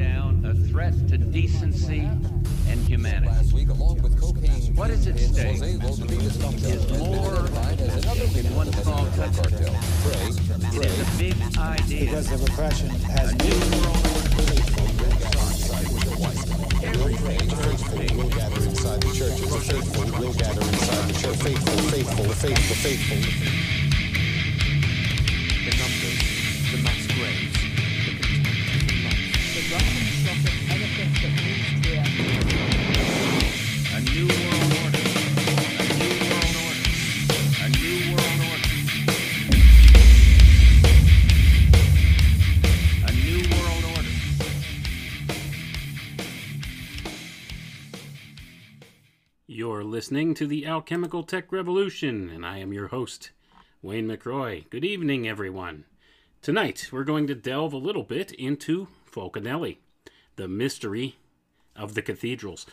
down a threat to decency and humanity. Last week, along with cocaine, What is at stake Jose Los Feliz is more identified than one small country. It is a big idea. because the repression has A new world will gather inside the churches. The faithful will gather inside the church. Faithful, faithful, the faithful, faithful. Listening to the Alchemical Tech Revolution, and I am your host, Wayne McRoy. Good evening, everyone. Tonight, we're going to delve a little bit into Fulcanelli, the mystery of the cathedrals.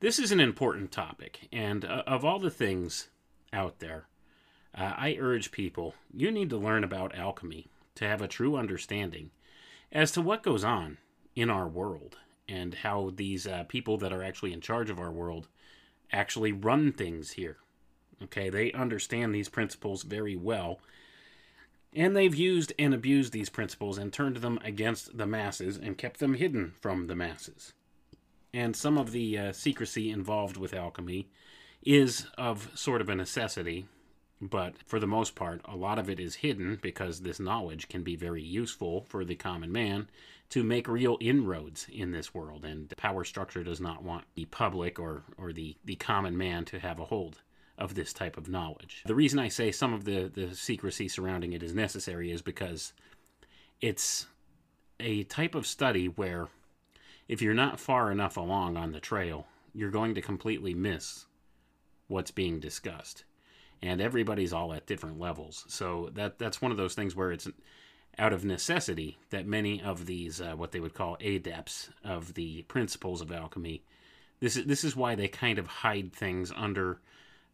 This is an important topic, and uh, of all the things out there, uh, I urge people you need to learn about alchemy to have a true understanding as to what goes on in our world and how these uh, people that are actually in charge of our world actually run things here. Okay, they understand these principles very well, and they've used and abused these principles and turned them against the masses and kept them hidden from the masses. And some of the uh, secrecy involved with alchemy is of sort of a necessity, but for the most part, a lot of it is hidden because this knowledge can be very useful for the common man to make real inroads in this world. And the power structure does not want the public or, or the, the common man to have a hold of this type of knowledge. The reason I say some of the, the secrecy surrounding it is necessary is because it's a type of study where if you're not far enough along on the trail, you're going to completely miss what's being discussed. And everybody's all at different levels. So that that's one of those things where it's out of necessity that many of these uh, what they would call adepts of the principles of alchemy this is this is why they kind of hide things under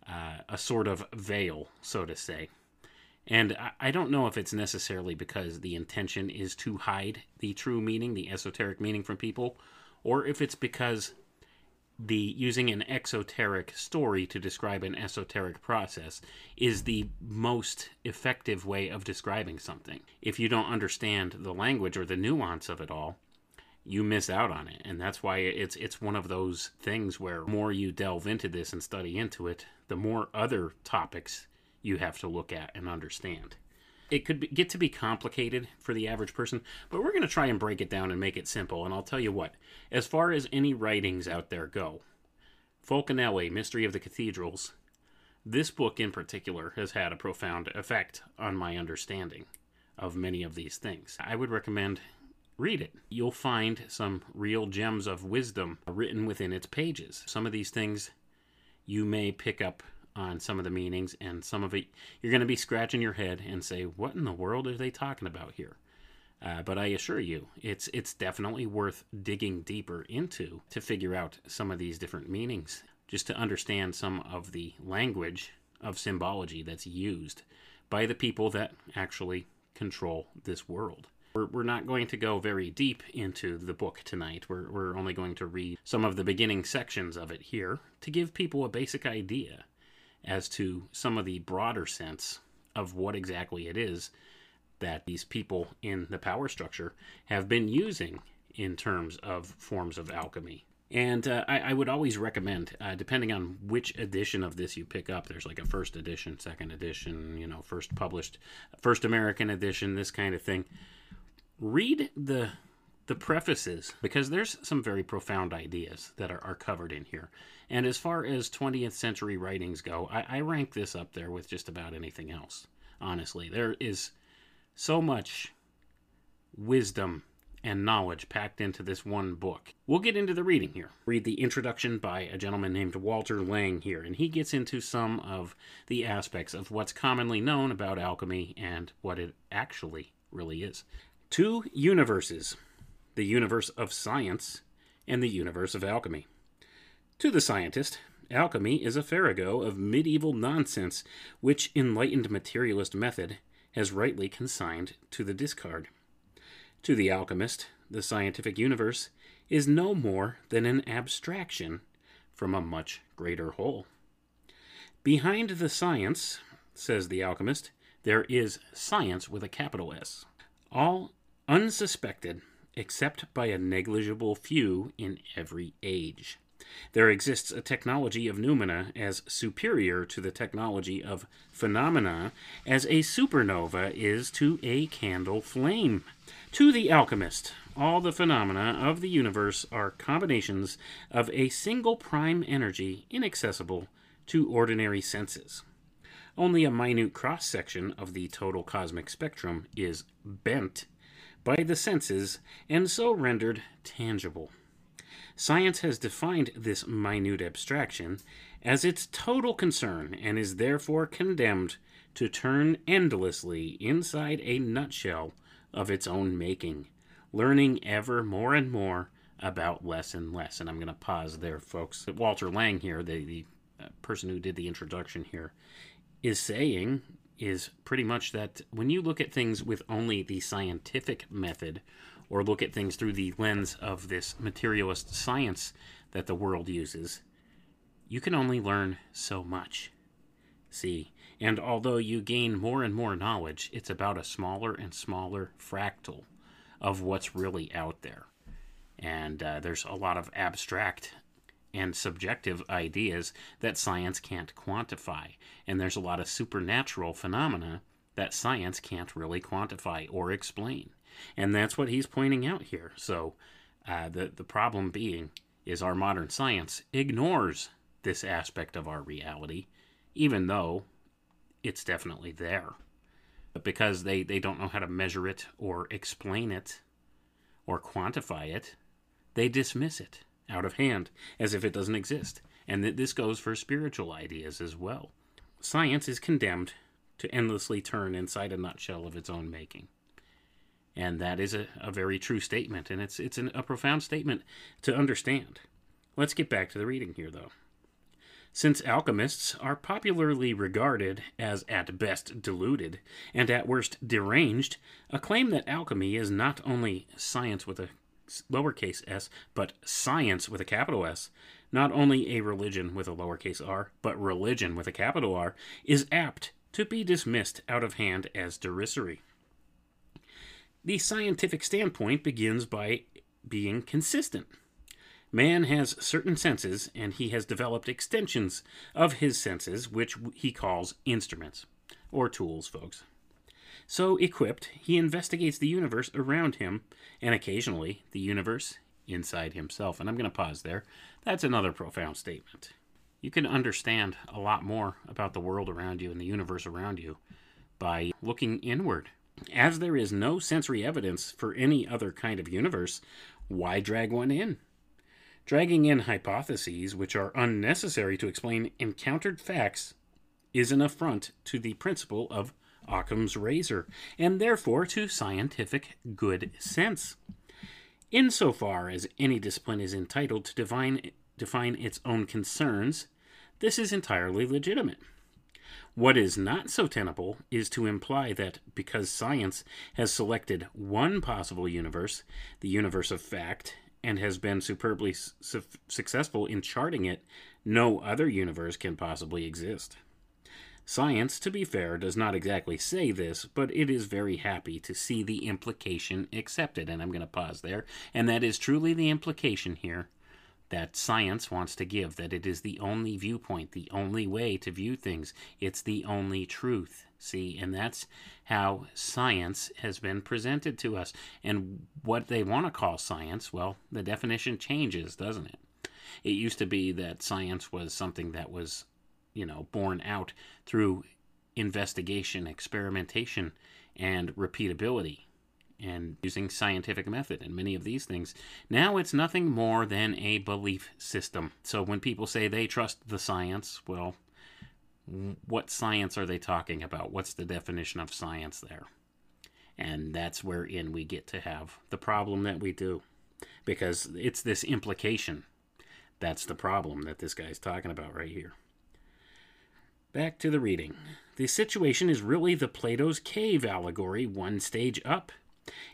uh, a sort of veil so to say. And I, I don't know if it's necessarily because the intention is to hide the true meaning the esoteric meaning from people or if it's because the using an exoteric story to describe an esoteric process is the most effective way of describing something. If you don't understand the language or the nuance of it all, you miss out on it. And that's why it's it's one of those things where more you delve into this and study into it, the more other topics you have to look at and understand. It could be, get to be complicated for the average person, but we're going to try and break it down and make it simple. And I'll tell you what, as far as any writings out there go, Fulcanelli, Mystery of the Cathedrals, this book in particular has had a profound effect on my understanding of many of these things. I would recommend read it. You'll find some real gems of wisdom written within its pages. Some of these things you may pick up on some of the meanings, and some of it you're going to be scratching your head and say, "What in the world are they talking about here?" Uh, but I assure you, it's it's definitely worth digging deeper into to figure out some of these different meanings, just to understand some of the language of symbology that's used by the people that actually control this world. We're, we're not going to go very deep into the book tonight. We're, we're only going to read some of the beginning sections of it here to give people a basic idea as to some of the broader sense of what exactly it is that these people in the power structure have been using in terms of forms of alchemy. And uh, I, I, would always recommend, uh, depending on which edition of this you pick up, there's like a first edition, second edition, you know, first published, first American edition, this kind of thing. Read the the prefaces because there's some very profound ideas that are, are covered in here. And as far as 20th century writings go, I, I rank this up there with just about anything else. Honestly, there is so much wisdom and knowledge packed into this one book. We'll get into the reading here. Read the introduction by a gentleman named Walter Lang here, and he gets into some of the aspects of what's commonly known about alchemy and what it actually really is. Two universes the universe of science and the universe of alchemy. To the scientist, alchemy is a farrago of medieval nonsense which enlightened materialist method has rightly consigned to the discard. To the alchemist, the scientific universe is no more than an abstraction from a much greater whole. Behind the science, says the alchemist, there is science with a capital S, all unsuspected except by a negligible few in every age. There exists a technology of noumena as superior to the technology of phenomena as a supernova is to a candle flame. To the alchemist, all the phenomena of the universe are combinations of a single prime energy inaccessible to ordinary senses. Only a minute cross section of the total cosmic spectrum is bent by the senses and so rendered tangible. Science has defined this minute abstraction as its total concern and is therefore condemned to turn endlessly inside a nutshell of its own making, learning ever more and more about less and less. And I'm going to pause there, folks. Walter Lang here, the, the uh, person who did the introduction here, is saying is pretty much that when you look at things with only the scientific method or look at things through the lens of this materialist science that the world uses, you can only learn so much. See, and although you gain more and more knowledge, it's about a smaller and smaller fractal of what's really out there. And uh, there's a lot of abstract and subjective ideas that science can't quantify. And there's a lot of supernatural phenomena that science can't really quantify or explain. And that's what he's pointing out here. So uh, the, the problem being is our modern science ignores this aspect of our reality, even though it's definitely there. But because they, they don't know how to measure it or explain it or quantify it, they dismiss it out of hand as if it doesn't exist. And that this goes for spiritual ideas as well. Science is condemned to endlessly turn inside a nutshell of its own making. And that is a, a very true statement, and it's, it's an, a profound statement to understand. Let's get back to the reading here, though. Since alchemists are popularly regarded as at best deluded and at worst deranged, a claim that alchemy is not only science with a lowercase s, but science with a capital S, not only a religion with a lowercase r, but religion with a capital R, is apt to be dismissed out of hand as derisory. The scientific standpoint begins by being consistent. Man has certain senses, and he has developed extensions of his senses, which he calls instruments, or tools, folks. So equipped, he investigates the universe around him, and occasionally the universe inside himself. And I'm going to pause there. That's another profound statement. You can understand a lot more about the world around you and the universe around you by looking inward. As there is no sensory evidence for any other kind of universe, why drag one in? Dragging in hypotheses which are unnecessary to explain encountered facts is an affront to the principle of Occam's razor, and therefore to scientific good sense. Insofar as any discipline is entitled to define, define its own concerns, this is entirely legitimate. What is not so tenable is to imply that because science has selected one possible universe, the universe of fact, and has been superbly su- successful in charting it, no other universe can possibly exist. Science, to be fair, does not exactly say this, but it is very happy to see the implication accepted. And I'm going to pause there. And that is truly the implication here that science wants to give that it is the only viewpoint, the only way to view things. It's the only truth. See, and that's how science has been presented to us. And what they want to call science, well, the definition changes, doesn't it? It used to be that science was something that was, you know, borne out through investigation, experimentation, and repeatability and using scientific method and many of these things. Now it's nothing more than a belief system. So when people say they trust the science, well, what science are they talking about? What's the definition of science there? And that's wherein we get to have the problem that we do. Because it's this implication. That's the problem that this guy's talking about right here. Back to the reading. The situation is really the Plato's cave allegory, one stage up.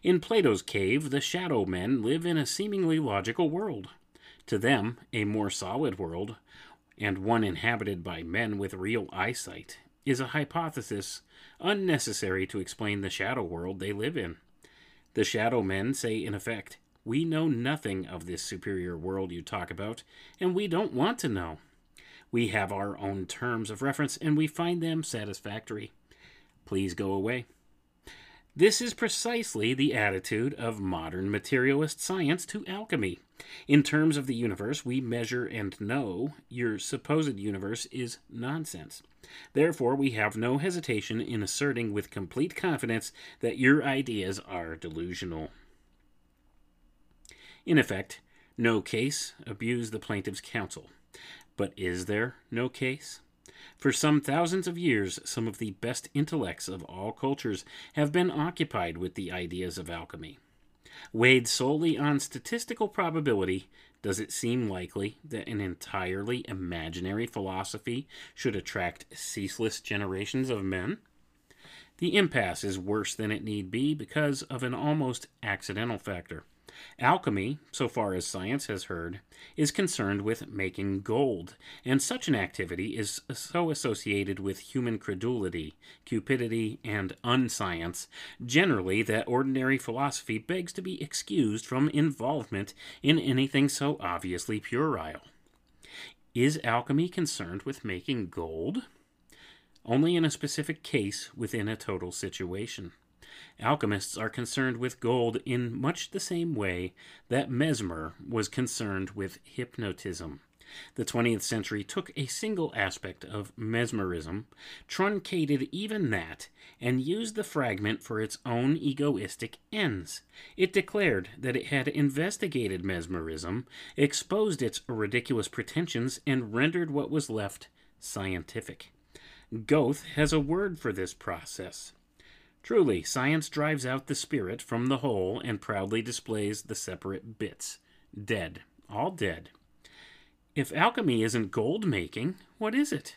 In Plato's cave, the shadow men live in a seemingly logical world. To them, a more solid world, and one inhabited by men with real eyesight, is a hypothesis unnecessary to explain the shadow world they live in. The shadow men say, in effect, We know nothing of this superior world you talk about, and we don't want to know. We have our own terms of reference, and we find them satisfactory. Please go away. This is precisely the attitude of modern materialist science to alchemy. In terms of the universe we measure and know, your supposed universe is nonsense. Therefore, we have no hesitation in asserting with complete confidence that your ideas are delusional. In effect, no case abused the plaintiff's counsel. But is there no case? For some thousands of years, some of the best intellects of all cultures have been occupied with the ideas of alchemy. Weighed solely on statistical probability, does it seem likely that an entirely imaginary philosophy should attract ceaseless generations of men? The impasse is worse than it need be because of an almost accidental factor. Alchemy, so far as science has heard, is concerned with making gold, and such an activity is so associated with human credulity, cupidity, and unscience generally that ordinary philosophy begs to be excused from involvement in anything so obviously puerile. Is alchemy concerned with making gold? Only in a specific case within a total situation. Alchemists are concerned with gold in much the same way that Mesmer was concerned with hypnotism. The 20th century took a single aspect of mesmerism, truncated even that, and used the fragment for its own egoistic ends. It declared that it had investigated mesmerism, exposed its ridiculous pretensions, and rendered what was left scientific. Goethe has a word for this process. Truly, science drives out the spirit from the whole and proudly displays the separate bits. Dead. All dead. If alchemy isn't gold making, what is it?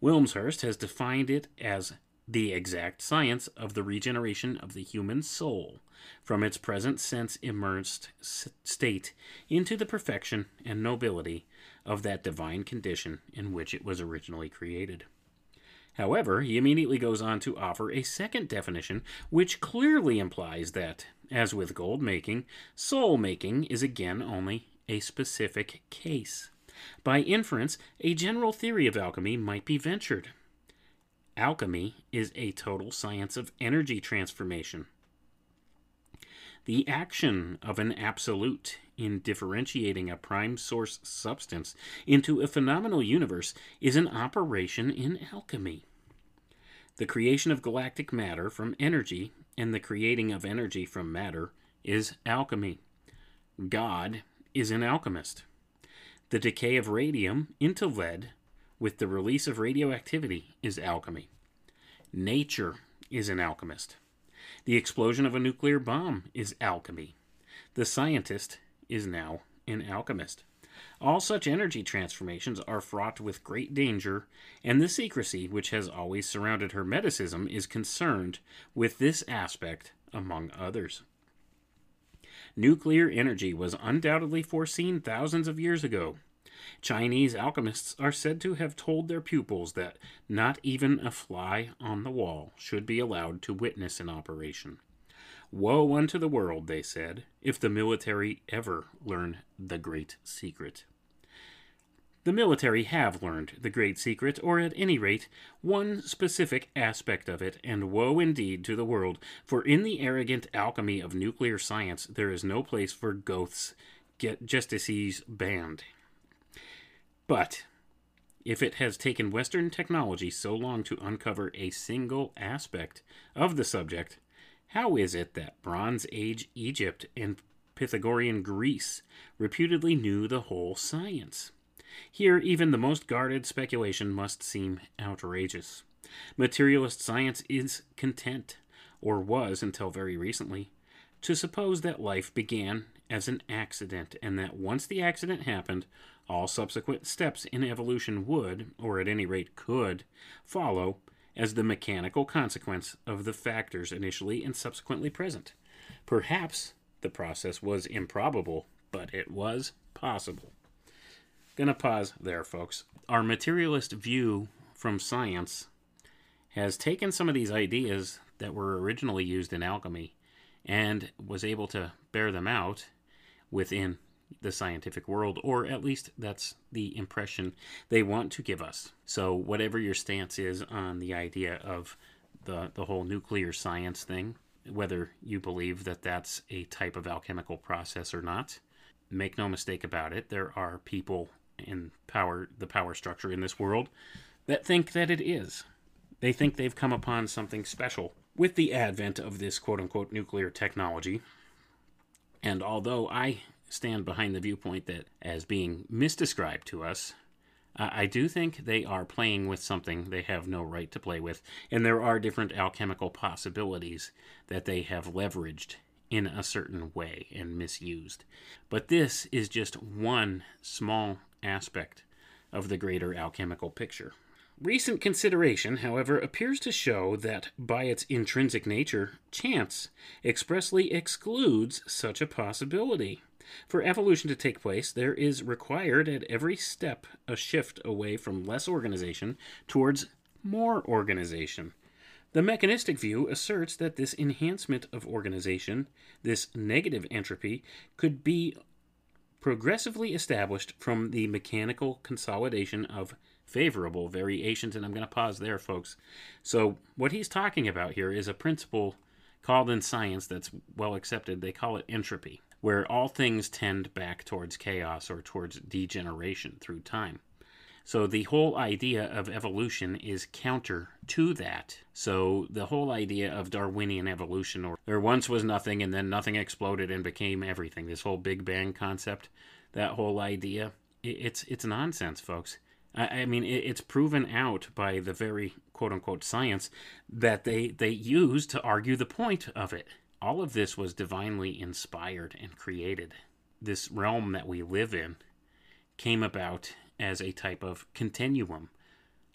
Wilmshurst has defined it as the exact science of the regeneration of the human soul from its present sense immersed state into the perfection and nobility of that divine condition in which it was originally created. However, he immediately goes on to offer a second definition, which clearly implies that, as with gold making, soul making is again only a specific case. By inference, a general theory of alchemy might be ventured. Alchemy is a total science of energy transformation. The action of an absolute in differentiating a prime source substance into a phenomenal universe is an operation in alchemy. The creation of galactic matter from energy and the creating of energy from matter is alchemy. God is an alchemist. The decay of radium into lead with the release of radioactivity is alchemy. Nature is an alchemist. The explosion of a nuclear bomb is alchemy. The scientist is now an alchemist. All such energy transformations are fraught with great danger, and the secrecy which has always surrounded Hermeticism is concerned with this aspect among others. Nuclear energy was undoubtedly foreseen thousands of years ago. Chinese alchemists are said to have told their pupils that not even a fly on the wall should be allowed to witness an operation. Woe unto the world, they said, if the military ever learn the great secret. The military have learned the great secret, or at any rate, one specific aspect of it, and woe indeed to the world, for in the arrogant alchemy of nuclear science there is no place for Goethe's geistiges band. But if it has taken Western technology so long to uncover a single aspect of the subject, how is it that Bronze Age Egypt and Pythagorean Greece reputedly knew the whole science? Here, even the most guarded speculation must seem outrageous. Materialist science is content, or was until very recently, to suppose that life began as an accident, and that once the accident happened, all subsequent steps in evolution would, or at any rate could, follow as the mechanical consequence of the factors initially and subsequently present. Perhaps the process was improbable, but it was possible. Gonna pause there, folks. Our materialist view from science has taken some of these ideas that were originally used in alchemy and was able to bear them out within the scientific world, or at least that's the impression they want to give us. So, whatever your stance is on the idea of the, the whole nuclear science thing, whether you believe that that's a type of alchemical process or not, make no mistake about it, there are people in power, the power structure in this world, that think that it is. They think they've come upon something special with the advent of this quote unquote nuclear technology. And although I stand behind the viewpoint that as being misdescribed to us, I do think they are playing with something they have no right to play with, and there are different alchemical possibilities that they have leveraged in a certain way and misused. But this is just one small aspect of the greater alchemical picture. Recent consideration, however, appears to show that by its intrinsic nature, chance expressly excludes such a possibility. For evolution to take place, there is required at every step a shift away from less organization towards more organization. The mechanistic view asserts that this enhancement of organization, this negative entropy, could be progressively established from the mechanical consolidation of favorable variations. And I'm going to pause there, folks. So, what he's talking about here is a principle called in science that's well accepted. They call it entropy, where all things tend back towards chaos or towards degeneration through time. So the whole idea of evolution is counter to that. So the whole idea of Darwinian evolution, or there once was nothing and then nothing exploded and became everything, this whole Big Bang concept, that whole idea, it's it's nonsense, folks. I, mean, it's proven out by the very quote unquote science that they they use to argue the point of it. All of this was divinely inspired and created. This realm that we live in came about as a type of continuum.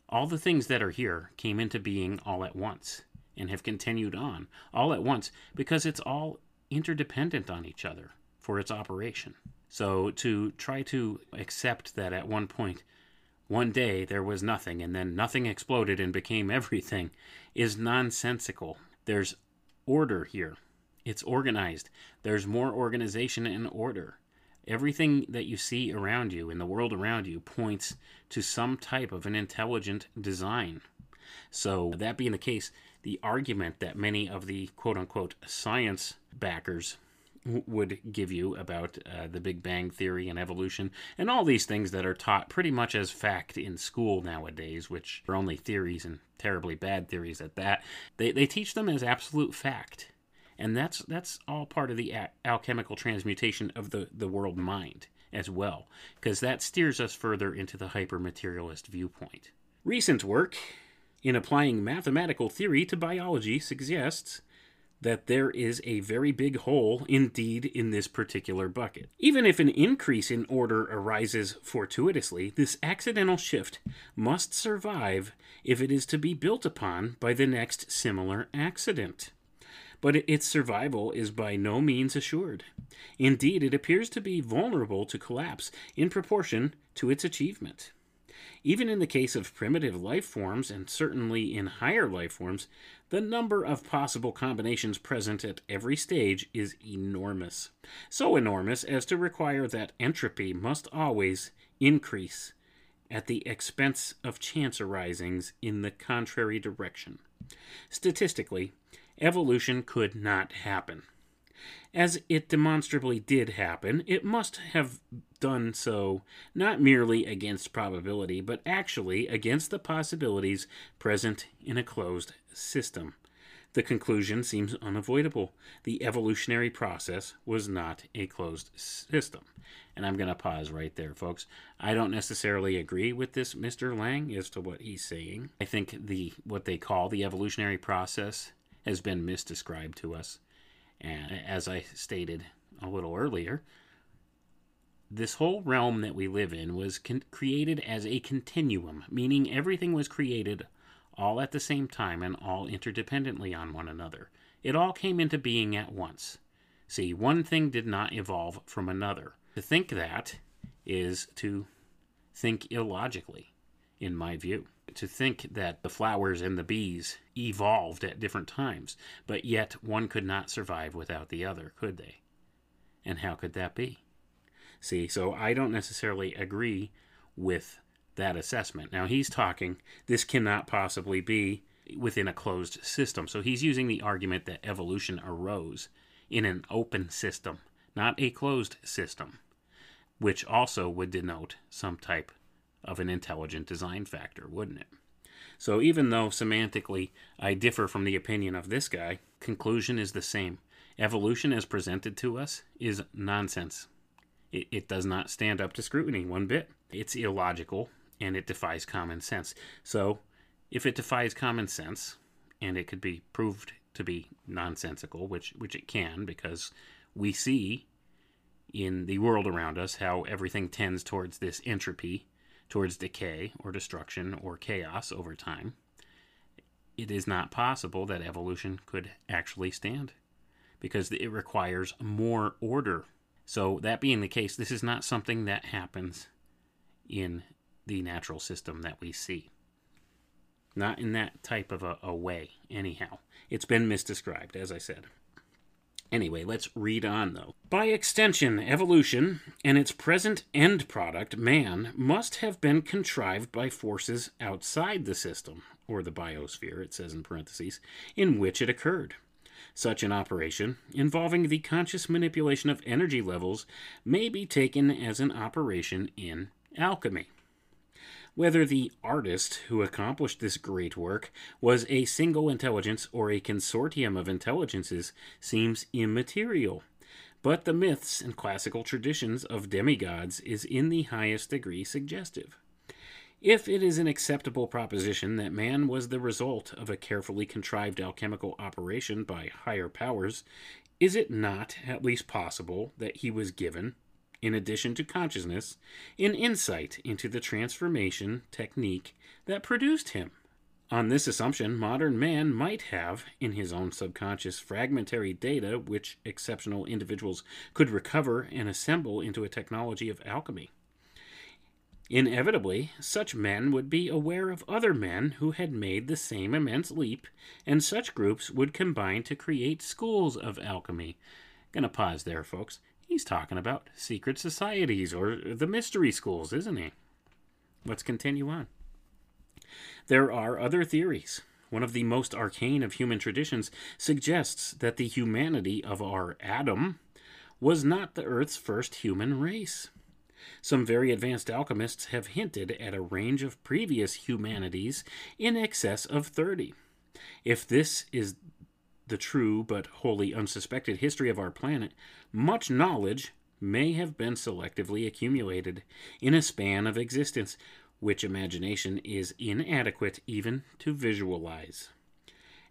All the things that are here came into being all at once and have continued on all at once because it's all interdependent on each other for its operation. So to try to accept that at one point, one day there was nothing and then nothing exploded and became everything is nonsensical. There's order here. It's organized. There's more organization and order. Everything that you see around you in the world around you points to some type of an intelligent design. So, that being the case, the argument that many of the quote unquote science backers would give you about uh, the Big Bang Theory and evolution and all these things that are taught pretty much as fact in school nowadays, which are only theories and terribly bad theories at that, they, they teach them as absolute fact and that's that's all part of the alchemical transmutation of the the world mind as well because that steers us further into the hypermaterialist viewpoint recent work in applying mathematical theory to biology suggests that there is a very big hole indeed in this particular bucket. Even if an increase in order arises fortuitously, this accidental shift must survive if it is to be built upon by the next similar accident but its survival is by no means assured. Indeed, it appears to be vulnerable to collapse in proportion to its achievement. Even in the case of primitive life forms, and certainly in higher life forms, the number of possible combinations present at every stage is enormous. So enormous as to require that entropy must always increase at the expense of chance arisings in the contrary direction. Statistically, evolution could not happen. As it demonstrably did happen, it must have done so not merely against probability, but actually against the possibilities present in a closed system. The conclusion seems unavoidable. The evolutionary process was not a closed system. And I'm going to pause right there, folks. I don't necessarily agree with this Mr. Lang as to what he's saying. I think the what they call the evolutionary process has been misdescribed to us. And as I stated a little earlier, this whole realm that we live in was con- created as a continuum, meaning everything was created all at the same time and all interdependently on one another. It all came into being at once. See, one thing did not evolve from another. To think that is to think illogically, in my view. To think that the flowers and the bees evolved at different times, but yet one could not survive without the other, could they? And how could that be? See, so I don't necessarily agree with that assessment. Now, he's talking, this cannot possibly be within a closed system. So he's using the argument that evolution arose in an open system, not a closed system, which also would denote some type of an intelligent design factor, wouldn't it? So even though semantically I differ from the opinion of this guy, conclusion is the same. Evolution as presented to us is nonsense. It, it does not stand up to scrutiny one bit. It's illogical and it defies common sense. So if it defies common sense, and it could be proved to be nonsensical, which which it can, because we see in the world around us how everything tends towards this entropy, towards decay or destruction or chaos over time. It is not possible that evolution could actually stand because it requires more order. So, that being the case, this is not something that happens in the natural system that we see. Not in that type of a, a way, anyhow. It's been misdescribed, as I said. Anyway, let's read on though. By extension, evolution and its present end product, man, must have been contrived by forces outside the system, or the biosphere, it says in parentheses, in which it occurred. Such an operation, involving the conscious manipulation of energy levels, may be taken as an operation in alchemy. Whether the artist who accomplished this great work was a single intelligence or a consortium of intelligences seems immaterial. But the myths and classical traditions of demigods is in the highest degree suggestive. If it is an acceptable proposition that man was the result of a carefully contrived alchemical operation by higher powers, is it not at least possible that he was given, in addition to consciousness, an insight into the transformation technique that produced him. On this assumption, modern man might have, in his own subconscious, fragmentary data which exceptional individuals could recover and assemble into a technology of alchemy. Inevitably, such men would be aware of other men who had made the same immense leap, and such groups would combine to create schools of alchemy. Gonna pause there, folks. He's talking about secret societies or the mystery schools, isn't he? Let's continue on. There are other theories. One of the most arcane of human traditions suggests that the humanity of our Adam was not the Earth's first human race. Some very advanced alchemists have hinted at a range of previous humanities in excess of 30. If this is the true but wholly unsuspected history of our planet, much knowledge may have been selectively accumulated in a span of existence which imagination is inadequate even to visualize.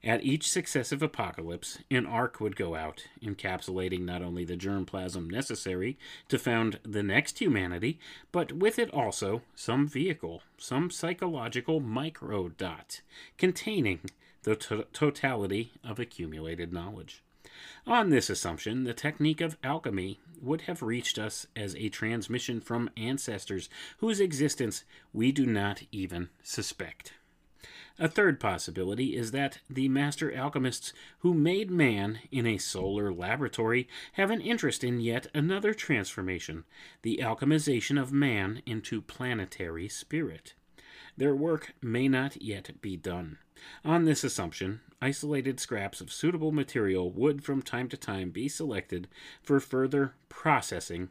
At each successive apocalypse, an ark would go out, encapsulating not only the germplasm necessary to found the next humanity, but with it also some vehicle, some psychological microdot, containing the to- totality of accumulated knowledge. On this assumption, the technique of alchemy would have reached us as a transmission from ancestors whose existence we do not even suspect. A third possibility is that the master alchemists who made man in a solar laboratory have an interest in yet another transformation the alchemization of man into planetary spirit. Their work may not yet be done. On this assumption, isolated scraps of suitable material would from time to time be selected for further processing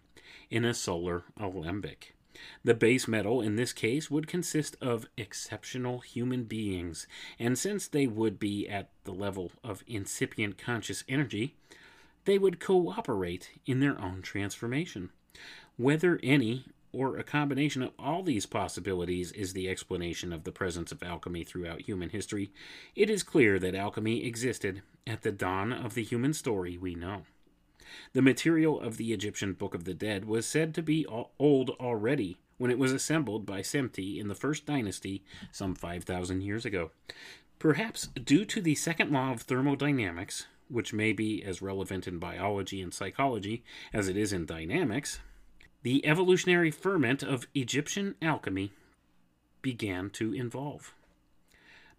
in a solar alembic. The base metal in this case would consist of exceptional human beings, and since they would be at the level of incipient conscious energy, they would cooperate in their own transformation. Whether any or a combination of all these possibilities is the explanation of the presence of alchemy throughout human history, it is clear that alchemy existed at the dawn of the human story we know. The material of the Egyptian Book of the Dead was said to be old already when it was assembled by Semti in the first dynasty some 5,000 years ago. Perhaps due to the second law of thermodynamics, which may be as relevant in biology and psychology as it is in dynamics, the evolutionary ferment of Egyptian alchemy began to evolve.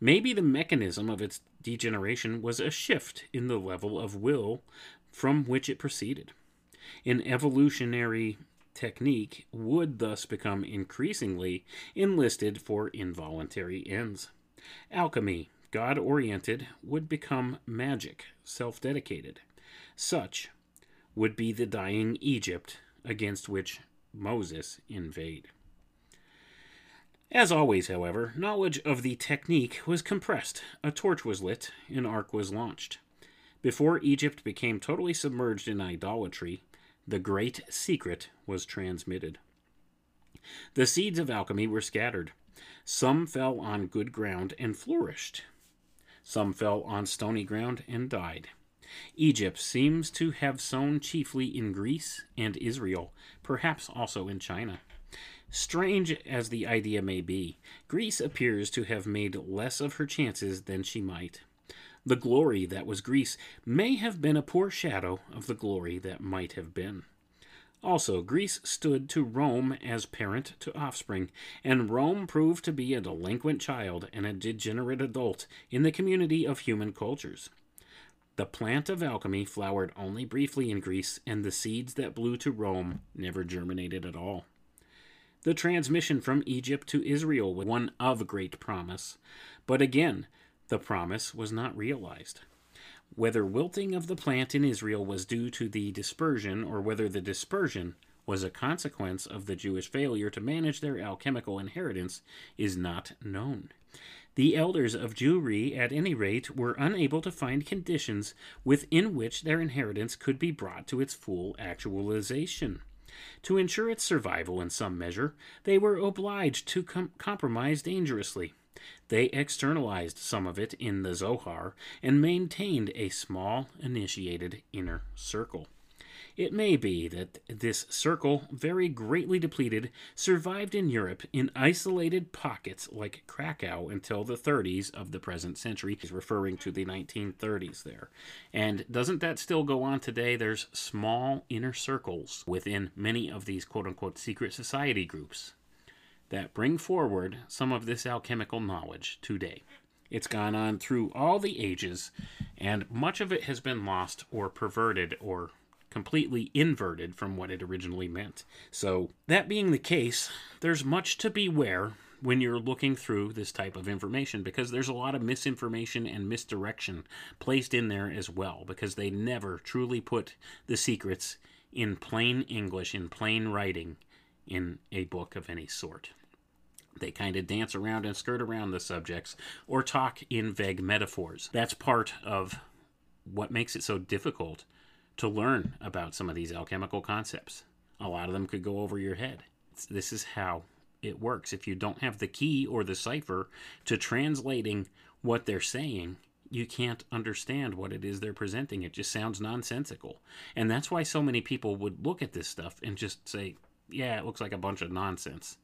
Maybe the mechanism of its degeneration was a shift in the level of will from which it proceeded. An evolutionary technique would thus become increasingly enlisted for involuntary ends. Alchemy, God oriented, would become magic, self dedicated. Such would be the dying Egypt against which Moses invade. As always, however, knowledge of the technique was compressed, a torch was lit, an ark was launched. Before Egypt became totally submerged in idolatry, the great secret was transmitted. The seeds of alchemy were scattered. Some fell on good ground and flourished. Some fell on stony ground and died. Egypt seems to have sown chiefly in Greece and Israel, perhaps also in China. Strange as the idea may be, Greece appears to have made less of her chances than she might. The glory that was Greece may have been a poor shadow of the glory that might have been. Also, Greece stood to Rome as parent to offspring, and Rome proved to be a delinquent child and a degenerate adult in the community of human cultures. The plant of alchemy flowered only briefly in Greece, and the seeds that blew to Rome never germinated at all. The transmission from Egypt to Israel was one of great promise, but again, the promise was not realized. Whether wilting of the plant in Israel was due to the dispersion, or whether the dispersion was a consequence of the Jewish failure to manage their alchemical inheritance, is not known. The elders of Jewry, at any rate, were unable to find conditions within which their inheritance could be brought to its full actualization. To ensure its survival in some measure, they were obliged to com- compromise dangerously. They externalized some of it in the Zohar and maintained a small initiated inner circle. It may be that this circle, very greatly depleted, survived in Europe in isolated pockets like Krakow until the 30s of the present century. He's referring to the 1930s there. And doesn't that still go on today? There's small inner circles within many of these quote unquote secret society groups that bring forward some of this alchemical knowledge today. It's gone on through all the ages, and much of it has been lost or perverted or completely inverted from what it originally meant. So, that being the case, there's much to beware when you're looking through this type of information because there's a lot of misinformation and misdirection placed in there as well because they never truly put the secrets in plain English, in plain writing, in a book of any sort. They kind of dance around and skirt around the subjects or talk in vague metaphors. That's part of what makes it so difficult to learn about some of these alchemical concepts. A lot of them could go over your head. It's, this is how it works. If you don't have the key or the cipher to translating what they're saying, you can't understand what it is they're presenting. It just sounds nonsensical. And that's why so many people would look at this stuff and just say, yeah, it looks like a bunch of nonsense,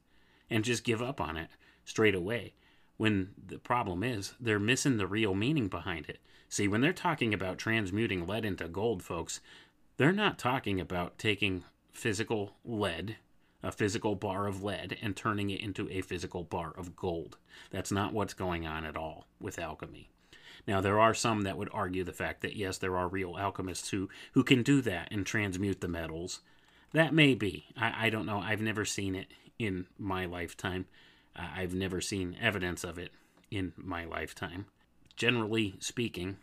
and just give up on it straight away. When the problem is, they're missing the real meaning behind it. See, when they're talking about transmuting lead into gold, folks, they're not talking about taking physical lead, a physical bar of lead, and turning it into a physical bar of gold. That's not what's going on at all with alchemy. Now, there are some that would argue the fact that yes, there are real alchemists who, who can do that and transmute the metals. That may be. I, I don't know. I've never seen it in my lifetime. Uh, I've never seen evidence of it in my lifetime generally speaking,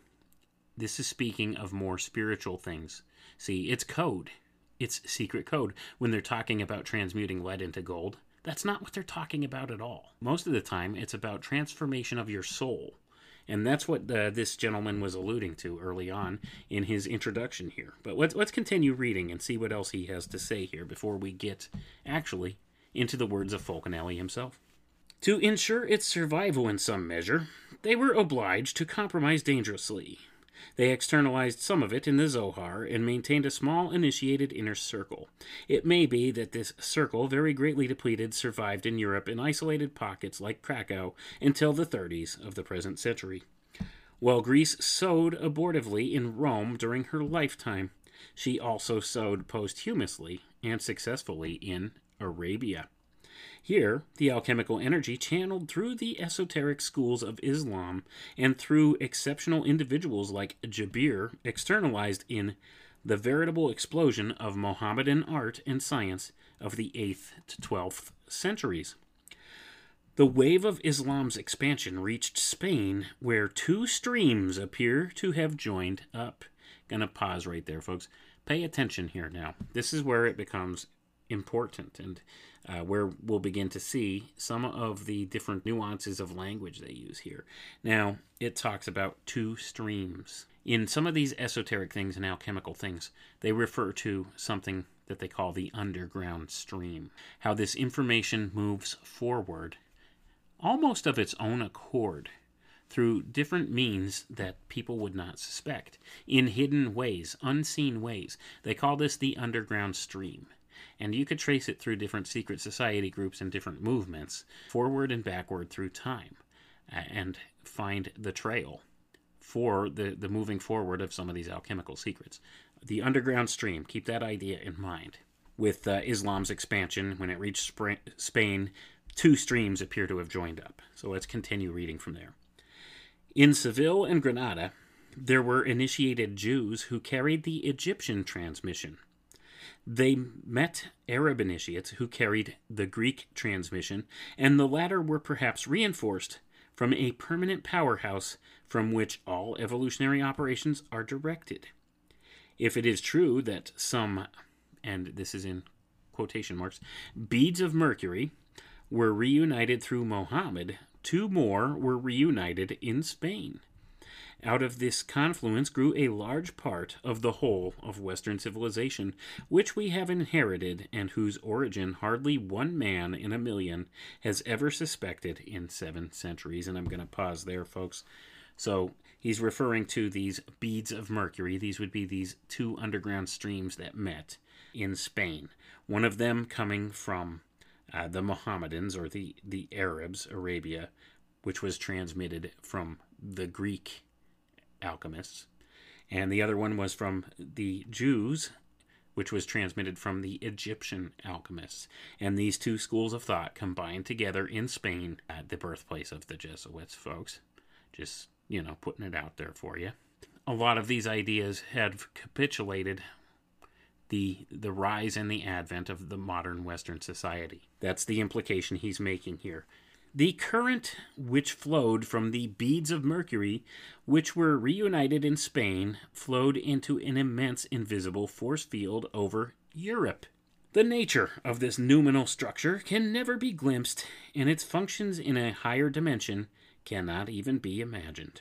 this is speaking of more spiritual things. See, it's code. It's secret code. When they're talking about transmuting lead into gold, that's not what they're talking about at all. Most of the time, it's about transformation of your soul. And that's what uh, this gentleman was alluding to early on in his introduction here. But let's, let's continue reading and see what else he has to say here before we get actually into the words of Fulcanelli himself. To ensure its survival in some measure, they were obliged to compromise dangerously. They externalized some of it in the Zohar and maintained a small initiated inner circle. It may be that this circle, very greatly depleted, survived in Europe in isolated pockets like Krakow until the 30s of the present century. While Greece sowed abortively in Rome during her lifetime, she also sowed posthumously and successfully in Arabia. Here, the alchemical energy channeled through the esoteric schools of Islam and through exceptional individuals like Jabir externalized in the veritable explosion of Mohammedan art and science of the 8th to 12th centuries. The wave of Islam's expansion reached Spain, where two streams appear to have joined up. Gonna pause right there, folks. Pay attention here now. This is where it becomes important and uh, where we'll begin to see some of the different nuances of language they use here. Now, it talks about two streams. In some of these esoteric things and alchemical things, they refer to something that they call the underground stream. How this information moves forward almost of its own accord through different means that people would not suspect in hidden ways, unseen ways. They call this the underground stream. And you could trace it through different secret society groups and different movements, forward and backward through time, and find the trail for the, the moving forward of some of these alchemical secrets. The underground stream, keep that idea in mind. With uh, Islam's expansion, when it reached Spra- Spain, two streams appear to have joined up. So let's continue reading from there. In Seville and Granada, there were initiated Jews who carried the Egyptian transmission. They met Arab initiates who carried the Greek transmission, and the latter were perhaps reinforced from a permanent powerhouse from which all evolutionary operations are directed. If it is true that some, and this is in quotation marks, beads of mercury were reunited through Mohammed, two more were reunited in Spain. Out of this confluence grew a large part of the whole of Western civilization, which we have inherited and whose origin hardly one man in a million has ever suspected in seven centuries. And I'm going to pause there, folks. So he's referring to these beads of mercury. These would be these two underground streams that met in Spain. One of them coming from uh, the Mohammedans or the, the Arabs, Arabia, which was transmitted from the Greek alchemists. And the other one was from the Jews, which was transmitted from the Egyptian alchemists. And these two schools of thought combined together in Spain at the birthplace of the Jesuits, folks. Just, you know, putting it out there for you. A lot of these ideas have capitulated the the rise and the advent of the modern Western society. That's the implication he's making here. The current which flowed from the beads of mercury, which were reunited in Spain, flowed into an immense invisible force field over Europe. The nature of this noumenal structure can never be glimpsed, and its functions in a higher dimension cannot even be imagined.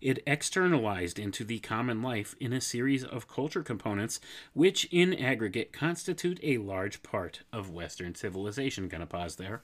It externalized into the common life in a series of culture components, which in aggregate constitute a large part of Western civilization. Gonna pause there.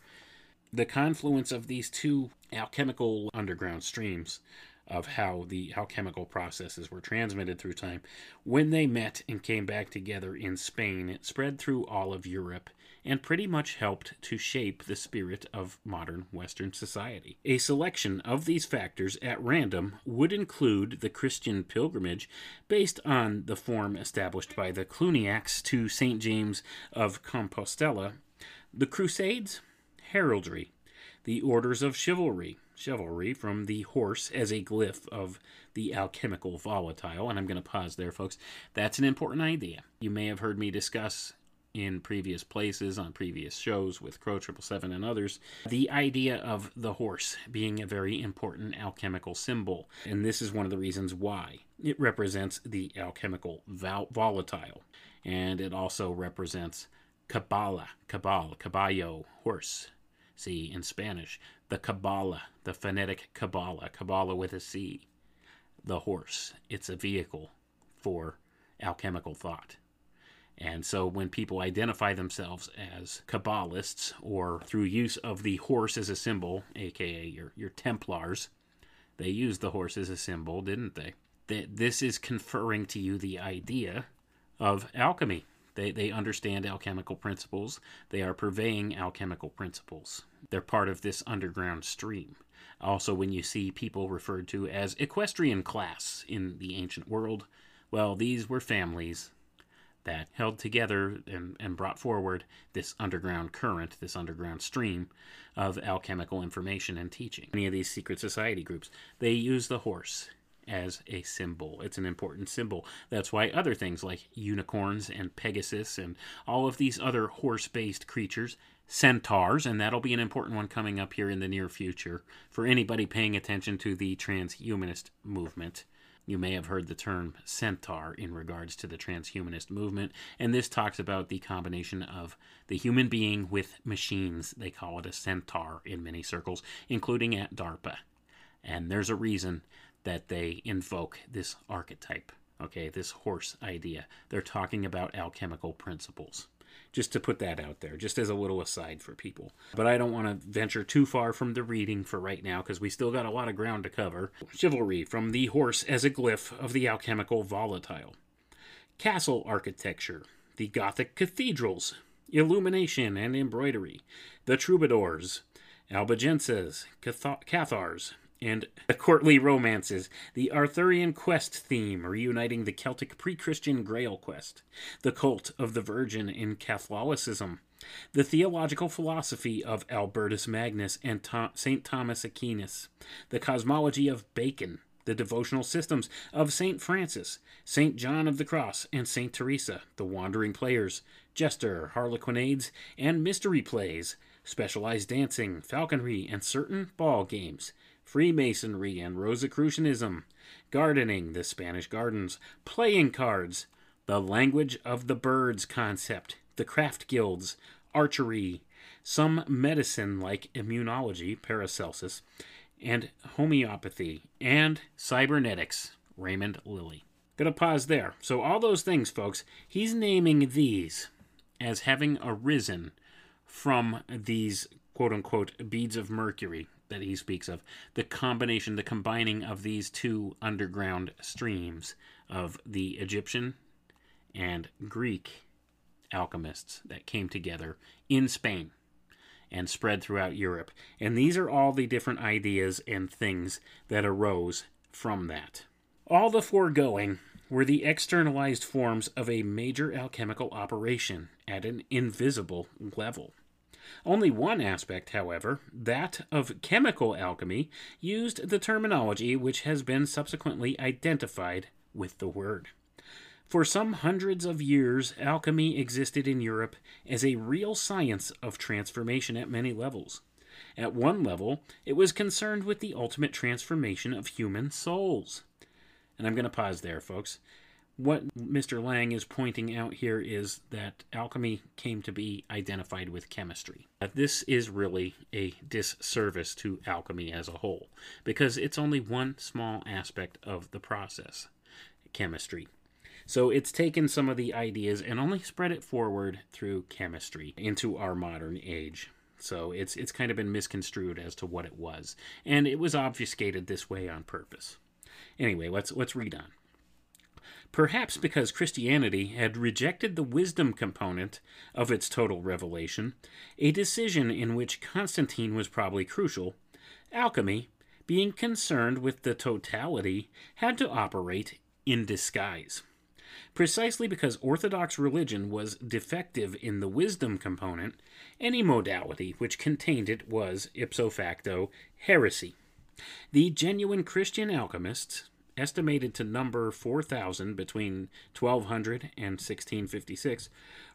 The confluence of these two alchemical underground streams of how the alchemical processes were transmitted through time. When they met and came back together in Spain, it spread through all of Europe and pretty much helped to shape the spirit of modern Western society. A selection of these factors at random would include the Christian pilgrimage based on the form established by the Cluniacs to St. James of Compostela, the Crusades, heraldry, the orders of chivalry, chivalry from the horse as a glyph of the alchemical volatile. And I'm going to pause there, folks. That's an important idea. You may have heard me discuss in previous places on previous shows with Crow Triple Seven and others, the idea of the horse being a very important alchemical symbol, and this is one of the reasons why it represents the alchemical vol- volatile, and it also represents Kabbalah, Kabal, Caballo, horse. See in Spanish, the Kabbalah, the phonetic Kabbalah, Kabbalah with a C, the horse. It's a vehicle for alchemical thought. And so when people identify themselves as Kabbalists or through use of the horse as a symbol, aka your, your Templars, they used the horse as a symbol, didn't they? That this is conferring to you the idea of alchemy, They, they understand alchemical principles. They are purveying alchemical principles. They're part of this underground stream. Also, when you see people referred to as equestrian class in the ancient world, well, these were families that held together and, and brought forward this underground current, this underground stream of alchemical information and teaching. Many of these secret society groups, they use the horse as a symbol. It's an important symbol. That's why other things like unicorns and Pegasus and all of these other horse based creatures, centaurs, and that'll be an important one coming up here in the near future for anybody paying attention to the transhumanist movement. You may have heard the term centaur in regards to the transhumanist movement, and this talks about the combination of the human being with machines. They call it a centaur in many circles, including at DARPA. And there's a reason that they invoke this archetype, okay, this horse idea. They're talking about alchemical principles. Just to put that out there, just as a little aside for people. But I don't want to venture too far from the reading for right now because we still got a lot of ground to cover. Chivalry from the horse as a glyph of the alchemical volatile. Castle architecture, the Gothic cathedrals, illumination and embroidery, the troubadours, albigenses, Cath- cathars, and the courtly romances, the Arthurian quest theme reuniting the Celtic pre Christian Grail quest, the cult of the Virgin in Catholicism, the theological philosophy of Albertus Magnus and St. Thomas Aquinas, the cosmology of Bacon, the devotional systems of St. Francis, St. John of the Cross, and St. Teresa, the wandering players, jester, harlequinades, and mystery plays, specialized dancing, falconry, and certain ball games, Freemasonry and Rosicrucianism, gardening, the Spanish gardens, playing cards, the language of the birds concept, the craft guilds, archery, some medicine like immunology, Paracelsus, and homeopathy, and cybernetics, Raymond Lully. Gonna pause there. So, all those things, folks, he's naming these as having arisen from these quote unquote beads of mercury that he speaks of. The combination, the combining of these two underground streams of the Egyptian and Greek alchemists that came together in Spain and spread throughout Europe. And these are all the different ideas and things that arose from that. All the foregoing were the externalized forms of a major alchemical operation at an invisible level. Only one aspect, however, that of chemical alchemy, used the terminology which has been subsequently identified with the word. For some hundreds of years, alchemy existed in Europe as a real science of transformation at many levels. At one level, it was concerned with the ultimate transformation of human souls. And I'm going to pause there, folks what Mr. Lang is pointing out here is that alchemy came to be identified with chemistry. Uh, this is really a disservice to alchemy as a whole, because it's only one small aspect of the process chemistry. So it's taken some of the ideas and only spread it forward through chemistry into our modern age. So it's it's kind of been misconstrued as to what it was, and it was obfuscated this way on purpose. Anyway, let's let's read on perhaps because Christianity had rejected the wisdom component of its total revelation, a decision in which Constantine was probably crucial, alchemy, being concerned with the totality, had to operate in disguise. Precisely because Orthodox religion was defective in the wisdom component, any modality which contained it was, ipso facto, heresy. The genuine Christian alchemists, estimated to number 4,000 between 1200 and 1656,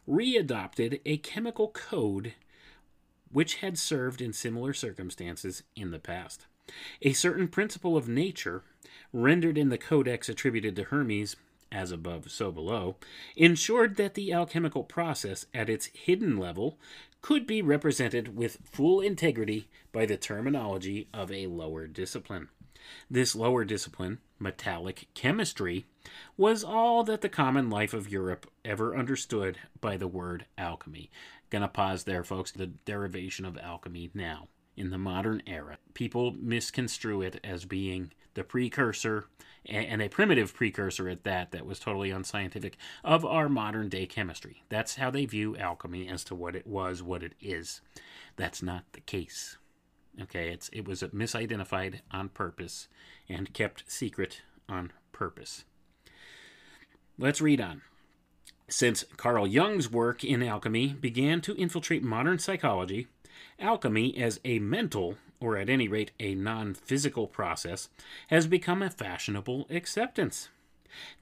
readopted a chemical code which had served in similar circumstances in the past. A certain principle of nature, rendered in the codex attributed to Hermes, as above, so below, ensured that the alchemical process at its hidden level could be represented with full integrity by the terminology of a lower discipline. This lower discipline, metallic chemistry, was all that the common life of Europe ever understood by the word alchemy. Gonna pause there, folks. The derivation of alchemy now in the modern era. People misconstrue it as being the precursor, and a primitive precursor at that, that was totally unscientific, of our modern day chemistry. That's how they view alchemy as to what it was, what it is. That's not the case. Okay, it's it was misidentified on purpose and kept secret on purpose. Let's read on. Since Carl Jung's work in alchemy began to infiltrate modern psychology, alchemy as a mental, or at any rate a non physical process, has become a fashionable acceptance.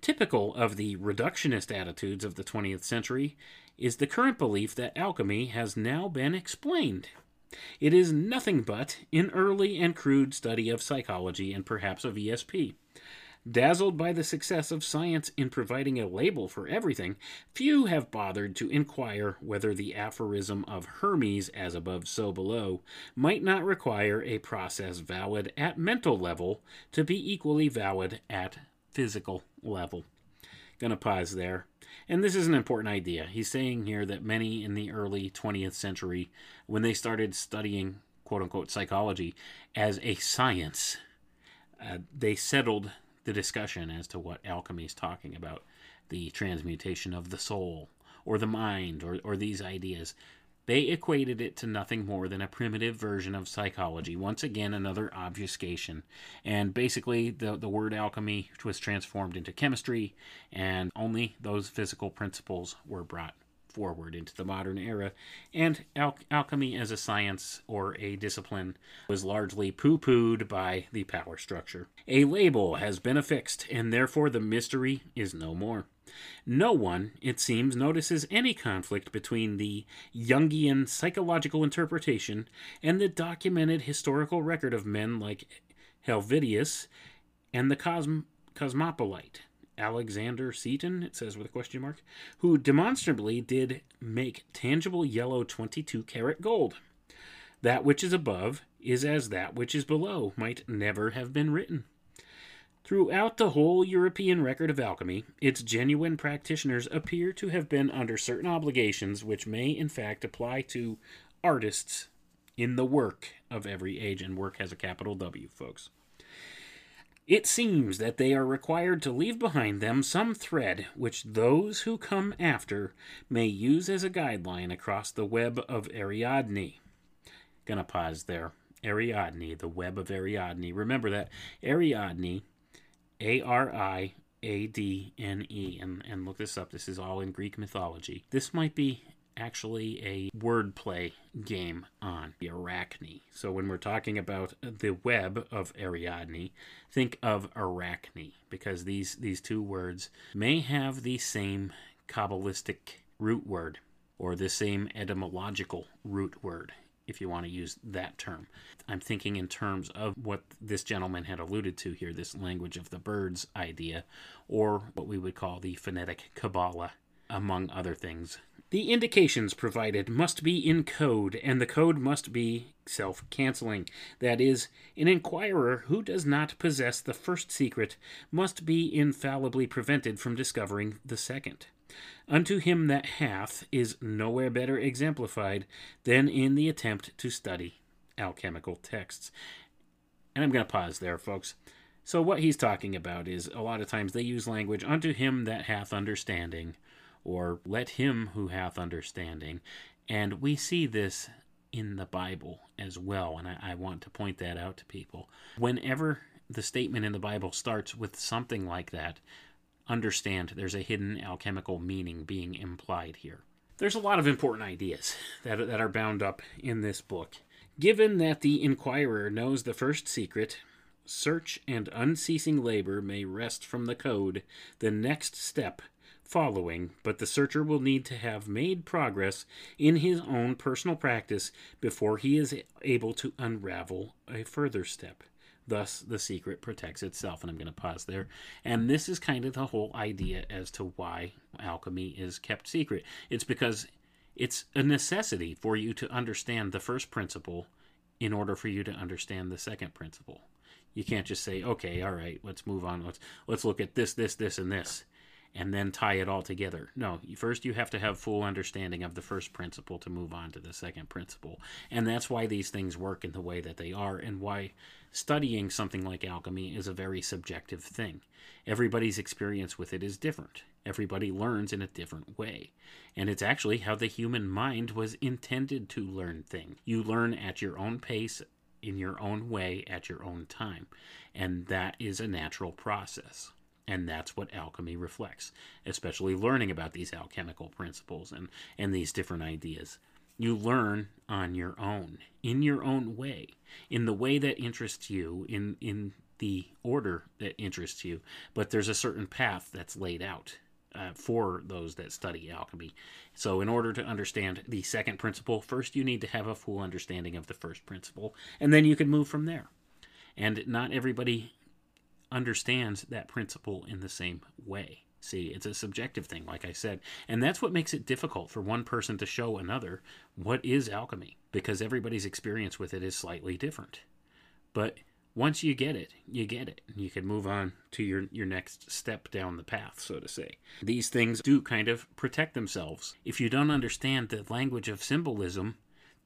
Typical of the reductionist attitudes of the 20th century is the current belief that alchemy has now been explained. It is nothing but an early and crude study of psychology and perhaps of ESP. Dazzled by the success of science in providing a label for everything, few have bothered to inquire whether the aphorism of Hermes, as above, so below, might not require a process valid at mental level to be equally valid at physical level. Gonna pause there. And this is an important idea. He's saying here that many in the early 20th century, when they started studying quote unquote psychology as a science, uh, they settled the discussion as to what alchemy is talking about the transmutation of the soul or the mind or, or these ideas. They equated it to nothing more than a primitive version of psychology. Once again, another obfuscation. And basically, the, the word alchemy was transformed into chemistry, and only those physical principles were brought forward into the modern era, and al- alchemy as a science or a discipline was largely poo pooed by the power structure. A label has been affixed, and therefore the mystery is no more. No one, it seems, notices any conflict between the Jungian psychological interpretation and the documented historical record of men like Helvetius and the cosm- cosmopolite. Alexander Seaton, it says with a question mark, who demonstrably did make tangible yellow 22 karat gold. That which is above is as that which is below might never have been written. Throughout the whole European record of alchemy, its genuine practitioners appear to have been under certain obligations which may in fact apply to artists in the work of every age, and work has a capital W, folks. It seems that they are required to leave behind them some thread which those who come after may use as a guideline across the web of Ariadne. Gonna pause there. Ariadne, the web of Ariadne. Remember that Ariadne, A R I A D N E, and and look this up. This is all in Greek mythology. This might be actually a wordplay game on the Arachne. So when we're talking about the web of Ariadne, think of Arachne because these these two words may have the same kabbalistic root word or the same etymological root word if you want to use that term. I'm thinking in terms of what this gentleman had alluded to here this language of the birds idea, or what we would call the phonetic Kabbalah, among other things. The indications provided must be in code, and the code must be self canceling. That is, an inquirer who does not possess the first secret must be infallibly prevented from discovering the second. Unto him that hath is nowhere better exemplified than in the attempt to study alchemical texts. And I'm going to pause there, folks. So, what he's talking about is a lot of times they use language unto him that hath understanding, or let him who hath understanding. And we see this in the Bible as well, and I, I want to point that out to people. Whenever the statement in the Bible starts with something like that, understand there's a hidden alchemical meaning being implied here. There's a lot of important ideas that, that are bound up in this book. Given that the inquirer knows the first secret, search and unceasing labor may rest from the code the next step following, but the searcher will need to have made progress in his own personal practice before he is able to unravel a further step. Thus, the secret protects itself. And I'm going to pause there. And this is kind of the whole idea as to why alchemy is kept secret. It's because it's a necessity for you to understand the first principle in order for you to understand the second principle. You can't just say, "Okay, all right, let's move on. Let's let's look at this, this, this, and this." And then tie it all together. No, first you have to have full understanding of the first principle to move on to the second principle. And that's why these things work in the way that they are and why studying something like alchemy is a very subjective thing. Everybody's experience with it is different. Everybody learns in a different way. And it's actually how the human mind was intended to learn things. You learn at your own pace, in your own way, at your own time. And that is a natural process. And that's what alchemy reflects, especially learning about these alchemical principles and, and these different ideas. You learn on your own, in your own way, in the way that interests you, in, in the order that interests you. But there's a certain path that's laid out uh, for those that study alchemy. So, in order to understand the second principle, first you need to have a full understanding of the first principle, and then you can move from there. And not everybody understands that principle in the same way. See, it's a subjective thing, like I said. And that's what makes it difficult for one person to show another what is alchemy, because everybody's experience with it is slightly different. But once you get it, you get it. You can move on to your, your next step down the path, so to say. These things do kind of protect themselves. If you don't understand the language of symbolism,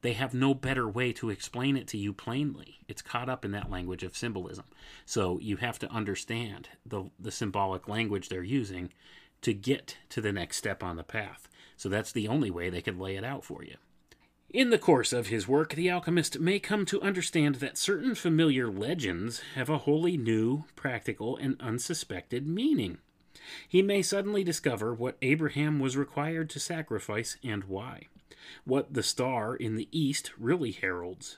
they have no better way to explain it to you plainly. It's caught up in that language of symbolism. So you have to understand the, the symbolic language they're using to get to the next step on the path. So that's the only way they could lay it out for you. In the course of his work, the alchemist may come to understand that certain familiar legends have a wholly new, practical, and unsuspected meaning. He may suddenly discover what Abraham was required to sacrifice and why, what the star in the east really heralds,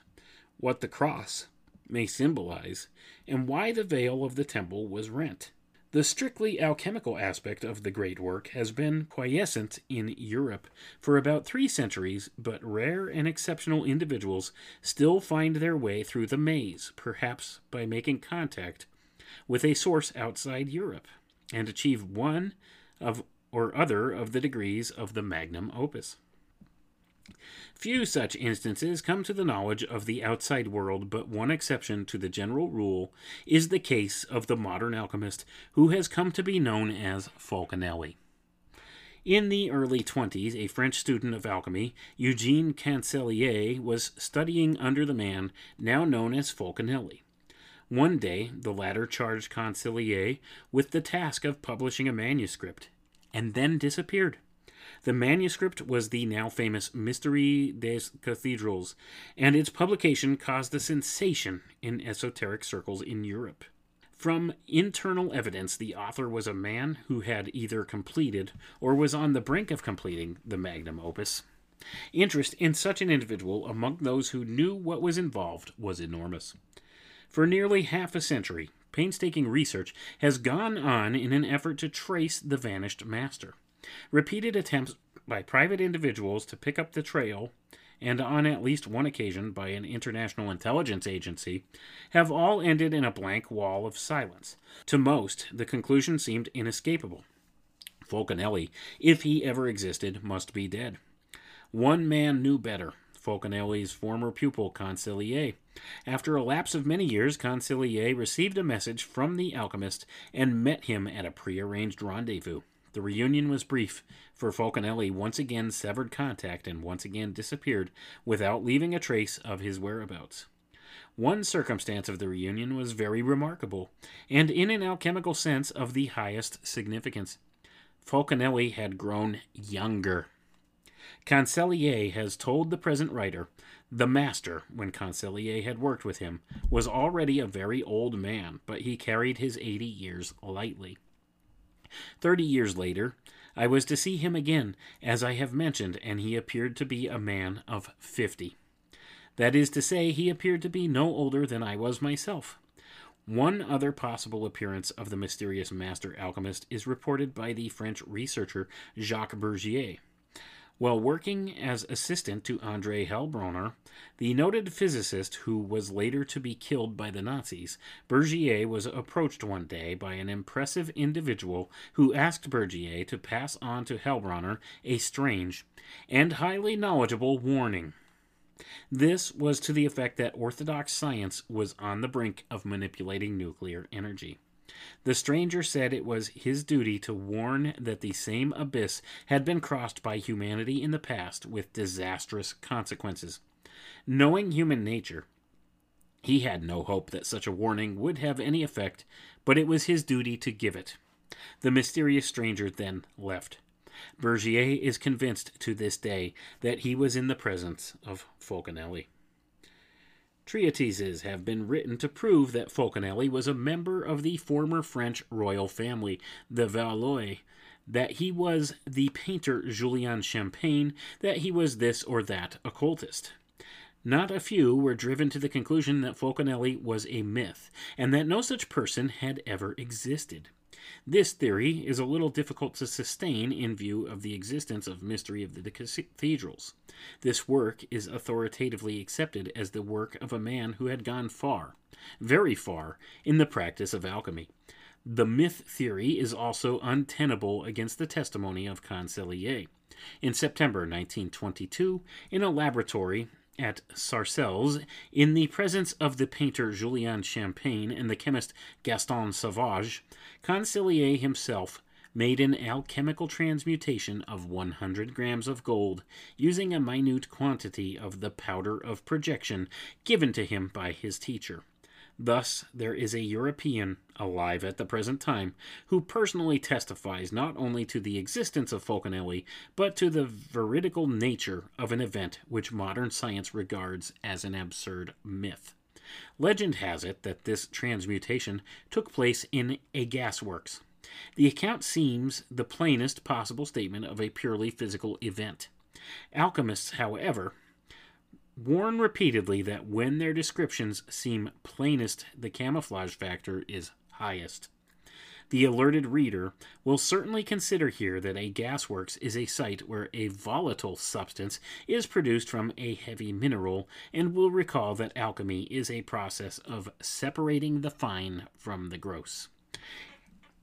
what the cross may symbolize, and why the veil of the temple was rent. The strictly alchemical aspect of the great work has been quiescent in Europe for about three centuries, but rare and exceptional individuals still find their way through the maze, perhaps by making contact with a source outside Europe, and achieve one of or other of the degrees of the magnum opus. Few such instances come to the knowledge of the outside world, but one exception to the general rule is the case of the modern alchemist who has come to be known as Fulcanelli. In the early 20s, a French student of alchemy, Eugene Canseliet, was studying under the man now known as Fulcanelli. One day, the latter charged Canseliet with the task of publishing a manuscript, and then disappeared. The manuscript was the now famous Mystery des Cathedrals, and its publication caused a sensation in esoteric circles in Europe. From internal evidence, the author was a man who had either completed or was on the brink of completing the magnum opus. Interest in such an individual among those who knew what was involved was enormous. For nearly half a century, painstaking research has gone on in an effort to trace the vanished master. Repeated attempts by private individuals to pick up the trail, and on at least one occasion by an international intelligence agency, have all ended in a blank wall of silence. To most, the conclusion seemed inescapable. Fulcanelli, if he ever existed, must be dead. One man knew better. Fulcanelli's former pupil, Canseliet. After a lapse of many years, Canseliet received a message from the alchemist and met him at a prearranged rendezvous. The reunion was brief, for Fulcanelli once again severed contact and once again disappeared without leaving a trace of his whereabouts. One circumstance of the reunion was very remarkable, and in an alchemical sense of the highest significance. Fulcanelli had grown younger. Canseliet has told the present writer the master, when Canseliet had worked with him, was already a very old man, but he carried his eighty years lightly. Thirty years later, I was to see him again, as I have mentioned, and he appeared to be a man of fifty. That is to say, he appeared to be no older than I was myself. One other possible appearance of the mysterious master alchemist is reported by the French researcher Jacques Bergier. While working as assistant to Andre Helbronner, the noted physicist who was later to be killed by the Nazis, Bergier was approached one day by an impressive individual who asked Bergier to pass on to Helbronner a strange and highly knowledgeable warning. This was to the effect that orthodox science was on the brink of manipulating nuclear energy. The stranger said it was his duty to warn that the same abyss had been crossed by humanity in the past with disastrous consequences. Knowing human nature, he had no hope that such a warning would have any effect, but it was his duty to give it. The mysterious stranger then left. Bergier is convinced to this day that he was in the presence of Fulcanelli. Treatises have been written to prove that Fulcanelli was a member of the former French royal family, the Valois, that he was the painter Julien Champagne, that he was this or that occultist. Not a few were driven to the conclusion that Fulcanelli was a myth, and that no such person had ever existed. This theory is a little difficult to sustain in view of the existence of Mystery of the Cathedrals. This work is authoritatively accepted as the work of a man who had gone far, very far, in the practice of alchemy. The myth theory is also untenable against the testimony of Canseliet. In September 1922, in a laboratory at Sarcelles, in the presence of the painter Julien Champagne and the chemist Gaston Sauvage, Canseliet himself made an alchemical transmutation of 100 grams of gold using a minute quantity of the powder of projection given to him by his teacher. Thus, there is a European, alive at the present time, who personally testifies not only to the existence of Fulcanelli, but to the veridical nature of an event which modern science regards as an absurd myth. Legend has it that this transmutation took place in a gasworks. The account seems the plainest possible statement of a purely physical event. Alchemists, however, warn repeatedly that when their descriptions seem plainest, the camouflage factor is highest. The alerted reader will certainly consider here that a gasworks is a site where a volatile substance is produced from a heavy mineral, and will recall that alchemy is a process of separating the fine from the gross.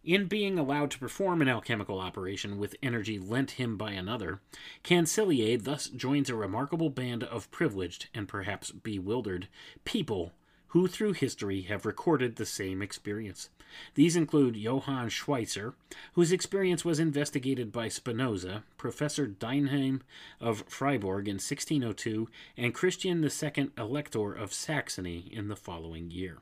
In being allowed to perform an alchemical operation with energy lent him by another, Canseliet thus joins a remarkable band of privileged and perhaps bewildered people who through history have recorded the same experience. These include Johann Schweitzer, whose experience was investigated by Spinoza, Professor Dienheim of Freiburg in 1602, and Christian II Elector of Saxony in the following year.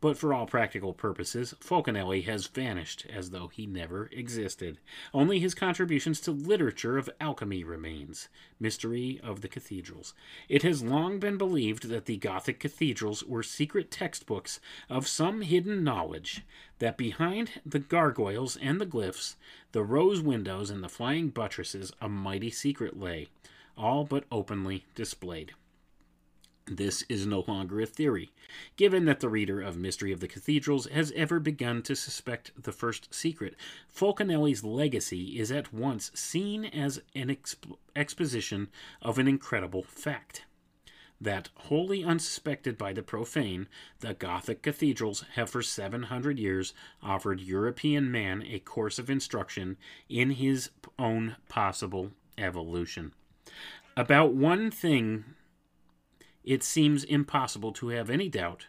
But for all practical purposes, Fulcanelli has vanished as though he never existed. Only his contributions to literature of alchemy remains. Mystery of the Cathedrals. It has long been believed that the Gothic cathedrals were secret textbooks of some hidden knowledge, that behind the gargoyles and the glyphs, the rose windows and the flying buttresses, a mighty secret lay, all but openly displayed. This is no longer a theory, given that the reader of Mystery of the Cathedrals has ever begun to suspect the first secret. Fulcanelli's legacy is at once seen as an exp- exposition of an incredible fact. That, wholly unsuspected by the profane, the Gothic cathedrals have for 700 years offered European man a course of instruction in his own possible evolution. About one thing it seems impossible to have any doubt.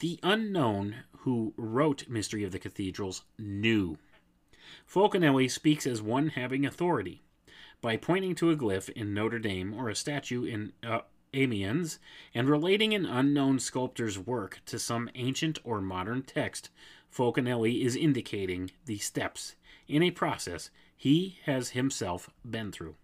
The unknown who wrote Mystery of the Cathedrals knew. Fulcanelli speaks as one having authority. By pointing to a glyph in Notre Dame or a statue in uh, Amiens and relating an unknown sculptor's work to some ancient or modern text, Fulcanelli is indicating the steps in a process he has himself been through.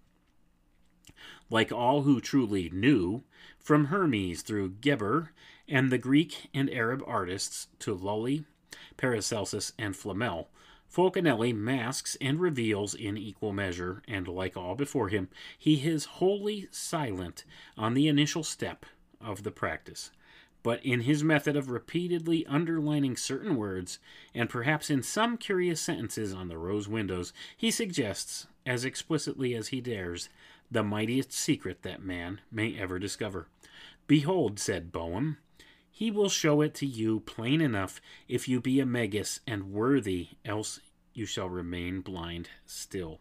Like all who truly knew, from Hermes through Geber and the Greek and Arab artists to Lully, Paracelsus, and Flamel, Fulcanelli masks and reveals in equal measure, and like all before him, he is wholly silent on the initial step of the practice. But in his method of repeatedly underlining certain words, and perhaps in some curious sentences on the rose windows, he suggests, as explicitly as he dares, the mightiest secret that man may ever discover. Behold, said Boehme, he will show it to you plain enough if you be a Magus and worthy, else you shall remain blind still.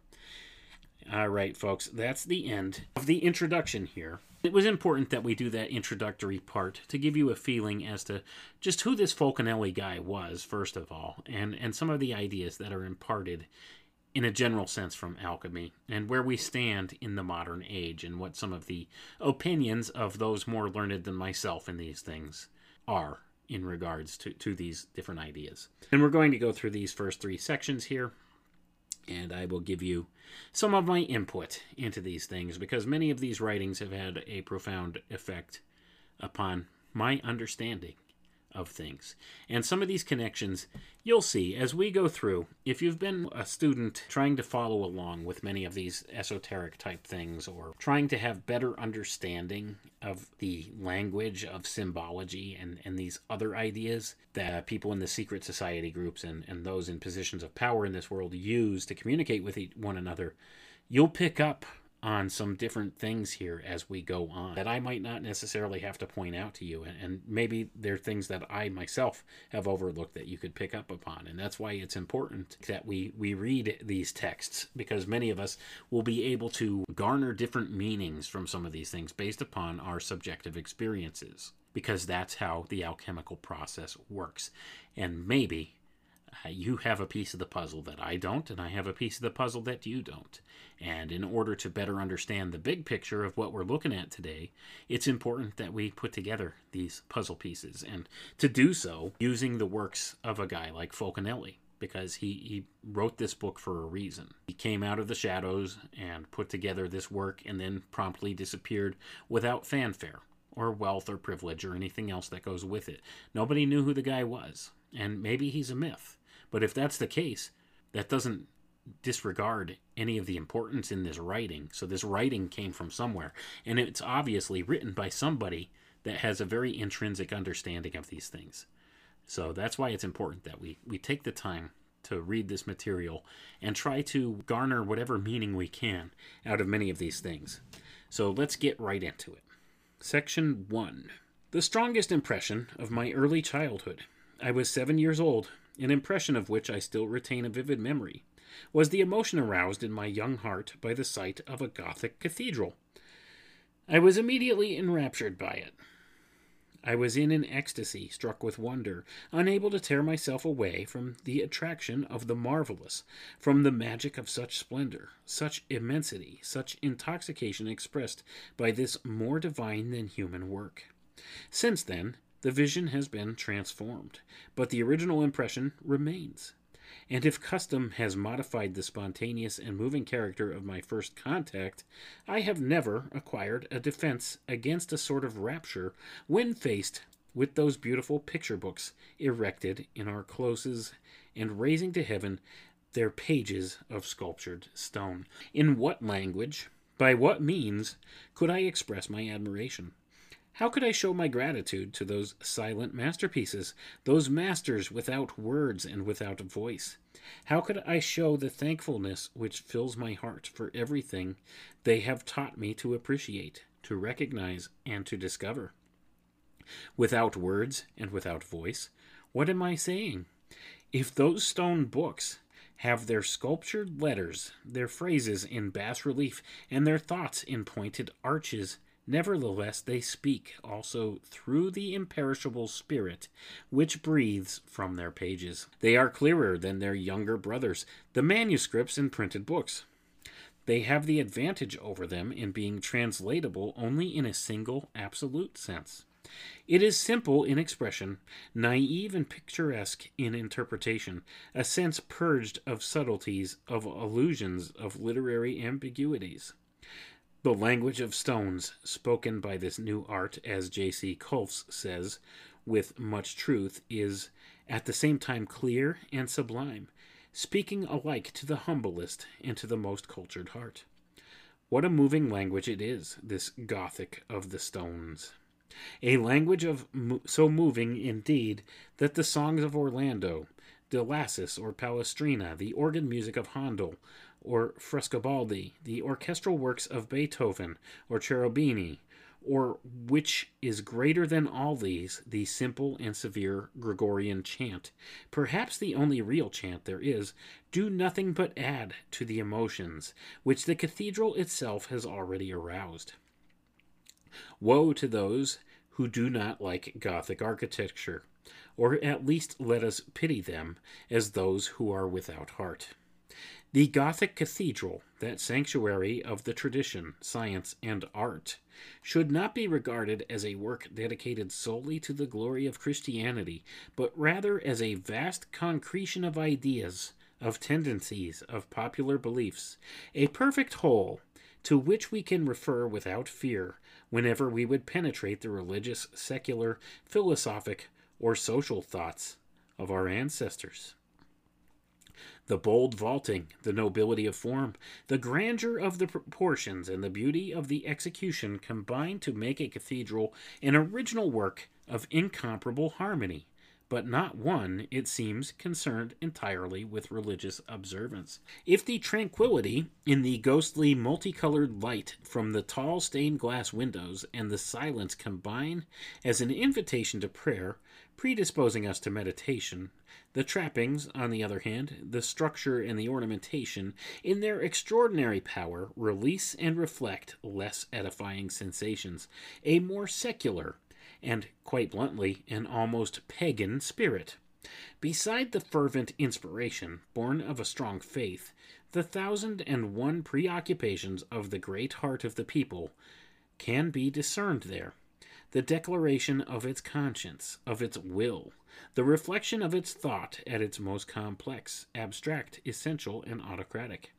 All right, folks, that's the end of the introduction here. It was important that we do that introductory part to give you a feeling as to just who this Fulcanelli guy was, first of all, and, and some of the ideas that are imparted in a general sense from alchemy, and where we stand in the modern age, and what some of the opinions of those more learned than myself in these things are in regards to, to these different ideas. And we're going to go through these first three sections here and I will give you some of my input into these things because many of these writings have had a profound effect upon my understanding of things. And some of these connections you'll see as we go through. If you've been a student trying to follow along with many of these esoteric type things or trying to have better understanding of the language of symbology and, and these other ideas that people in the secret society groups and, and those in positions of power in this world use to communicate with one another, you'll pick up on some different things here as we go on that I might not necessarily have to point out to you. And maybe there are things that I myself have overlooked that you could pick up upon. And that's why it's important that we, we read these texts because many of us will be able to garner different meanings from some of these things based upon our subjective experiences. Because that's how the alchemical process works. And maybe you have a piece of the puzzle that I don't, and I have a piece of the puzzle that you don't. And in order to better understand the big picture of what we're looking at today, it's important that we put together these puzzle pieces. And to do so, using the works of a guy like Fulcanelli, because he, he wrote this book for a reason. He came out of the shadows and put together this work and then promptly disappeared without fanfare or wealth or privilege or anything else that goes with it. Nobody knew who the guy was, and maybe he's a myth. But if that's the case, that doesn't disregard any of the importance in this writing. So this writing came from somewhere, and it's obviously written by somebody that has a very intrinsic understanding of these things. So that's why it's important that we, we take the time to read this material and try to garner whatever meaning we can out of many of these things. So let's get right into it. Section 1 The strongest impression of my early childhood. I was seven years old, an impression of which I still retain a vivid memory, was the emotion aroused in my young heart by the sight of a Gothic cathedral. I was immediately enraptured by it. I was in an ecstasy, struck with wonder, unable to tear myself away from the attraction of the marvelous, from the magic of such splendor, such immensity, such intoxication expressed by this more divine than human work. Since then, the vision has been transformed, but the original impression remains. And if custom has modified the spontaneous and moving character of my first contact, I have never acquired a defense against a sort of rapture when faced with those beautiful picture books erected in our closes and raising to heaven their pages of sculptured stone. In what language, by what means, could I express my admiration? How could I show my gratitude to those silent masterpieces, those masters without words and without voice? How could I show the thankfulness which fills my heart for everything they have taught me to appreciate, to recognize, and to discover? Without words and without voice, what am I saying? If those stone books have their sculptured letters, their phrases in bas relief, and their thoughts in pointed arches, Nevertheless, they speak also through the imperishable spirit which breathes from their pages. They are clearer than their younger brothers, the manuscripts and printed books. They have the advantage over them in being translatable only in a single absolute sense. It is simple in expression, naive and picturesque in interpretation, a sense purged of subtleties, of allusions, of literary ambiguities. The language of stones, spoken by this new art, as J.C. Colfs says with much truth, is at the same time clear and sublime, speaking alike to the humblest and to the most cultured heart. What a moving language it is, this Gothic of the stones. A language of so moving, indeed, that the songs of Orlando, De Lassus or Palestrina, the organ music of Handel, or Frescobaldi, the orchestral works of Beethoven or Cherubini, or which is greater than all these, the simple and severe Gregorian chant, perhaps the only real chant there is, do nothing but add to the emotions which the cathedral itself has already aroused. Woe to those who do not like Gothic architecture, or at least let us pity them as those who are without heart. The Gothic cathedral, that sanctuary of the tradition, science, and art, should not be regarded as a work dedicated solely to the glory of Christianity, but rather as a vast concretion of ideas, of tendencies, of popular beliefs, a perfect whole to which we can refer without fear whenever we would penetrate the religious, secular, philosophic, or social thoughts of our ancestors. The bold vaulting, the nobility of form, the grandeur of the proportions, and the beauty of the execution combine to make a cathedral an original work of incomparable harmony, but not one, it seems, concerned entirely with religious observance. If the tranquillity in the ghostly multicolored light from the tall stained glass windows and the silence combine as an invitation to prayer, predisposing us to meditation, the trappings, on the other hand, the structure and the ornamentation, in their extraordinary power, release and reflect less edifying sensations, a more secular, and, quite bluntly, an almost pagan spirit. Beside the fervent inspiration, born of a strong faith, the thousand and one preoccupations of the great heart of the people can be discerned there. The declaration of its conscience, of its will, the reflection of its thought at its most complex, abstract, essential, and autocratic.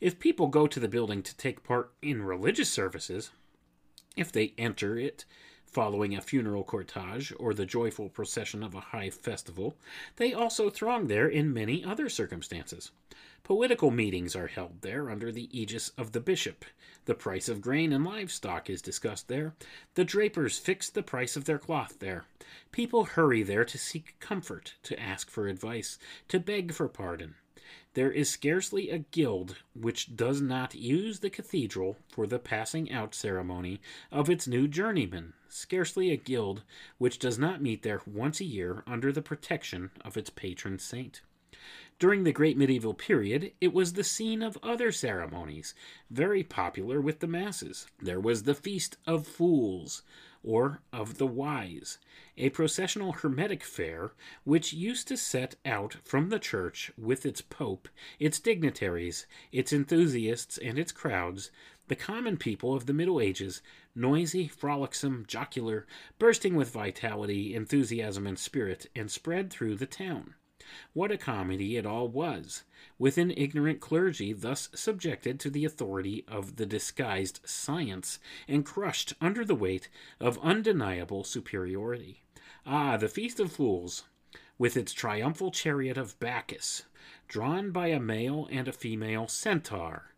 If people go to the building to take part in religious services, if they enter it following a funeral cortege or the joyful procession of a high festival, they also throng there in many other circumstances. Political meetings are held there under the aegis of the bishop. The price of grain and livestock is discussed there. The drapers fix the price of their cloth there. People hurry there to seek comfort, to ask for advice, to beg for pardon. There is scarcely a guild which does not use the cathedral for the passing out ceremony of its new journeyman, scarcely a guild which does not meet there once a year under the protection of its patron saint. During the great medieval period, it was the scene of other ceremonies, very popular with the masses. There was the Feast of Fools, or of the Wise, a processional hermetic fair which used to set out from the church with its pope, its dignitaries, its enthusiasts, and its crowds, the common people of the Middle Ages, noisy, frolicsome, jocular, bursting with vitality, enthusiasm, and spirit, and spread through the town. What a comedy it all was, with an ignorant clergy thus subjected to the authority of the disguised science, and crushed under the weight of undeniable superiority. Ah, the Feast of Fools, with its triumphal chariot of Bacchus, drawn by a male and a female centaur,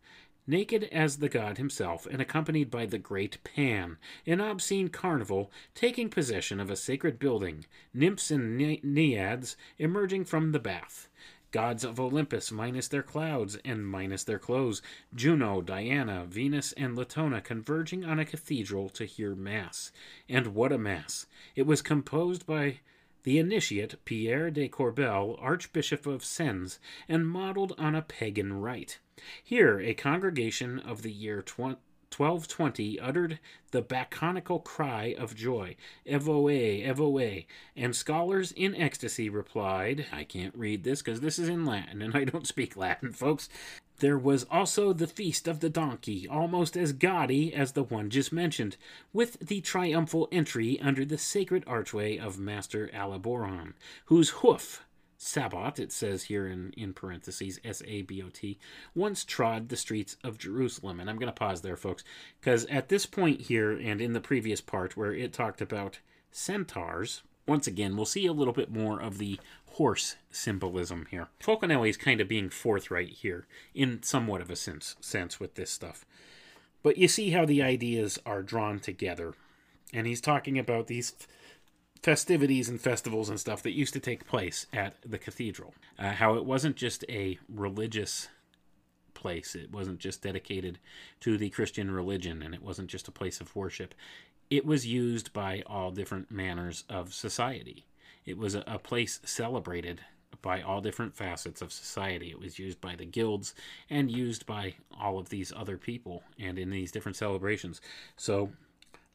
naked as the god himself, and accompanied by the great Pan, an obscene carnival taking possession of a sacred building, nymphs and na- naiads emerging from the bath. Gods of Olympus minus their clouds and minus their clothes, Juno, Diana, Venus, and Latona converging on a cathedral to hear Mass. And what a Mass! It was composed by the initiate Pierre de Corbeil, Archbishop of Sens, and modeled on a pagan rite. Here, a congregation of the year 1220 uttered the bacchanical cry of joy, Evoe, Evoe, and scholars in ecstasy replied, I can't read this because this is in Latin and I don't speak Latin, folks. There was also the Feast of the Donkey, almost as gaudy as the one just mentioned, with the triumphal entry under the sacred archway of Master Aliboron, whose hoof Sabot, it says here in, in parentheses, S A B O T, once trod the streets of Jerusalem. And I'm going to pause there, folks, because at this point here and in the previous part where it talked about centaurs, once again, we'll see a little bit more of the horse symbolism here. Fulcanelli is kind of being forthright here in somewhat of a sense, sense with this stuff. But you see how the ideas are drawn together. And he's talking about these festivities and festivals and stuff that used to take place at the cathedral. Uh, how it wasn't just a religious place. It wasn't just dedicated to the Christian religion, and it wasn't just a place of worship. It was used by all different manners of society. It was a, place celebrated by all different facets of society. It was used by the guilds and used by all of these other people and in these different celebrations. So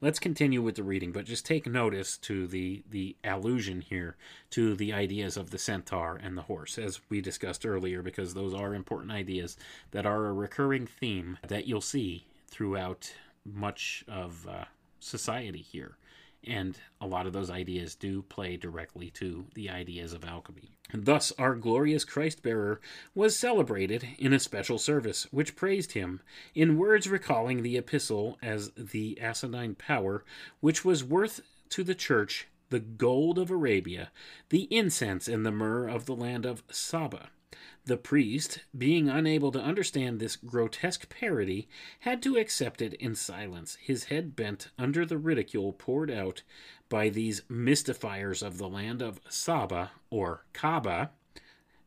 let's continue with the reading, but just take notice to the the allusion here to the ideas of the centaur and the horse, as we discussed earlier, because those are important ideas that are a recurring theme that you'll see throughout much of uh, society here. And a lot of those ideas do play directly to the ideas of alchemy. And thus, our glorious Christ bearer was celebrated in a special service, which praised him, in words recalling the epistle as the asinine power, which was worth to the church the gold of Arabia, the incense and the myrrh of the land of Saba. The priest, being unable to understand this grotesque parody, had to accept it in silence, his head bent under the ridicule poured out by these mystifiers of the land of Saba or Kaaba.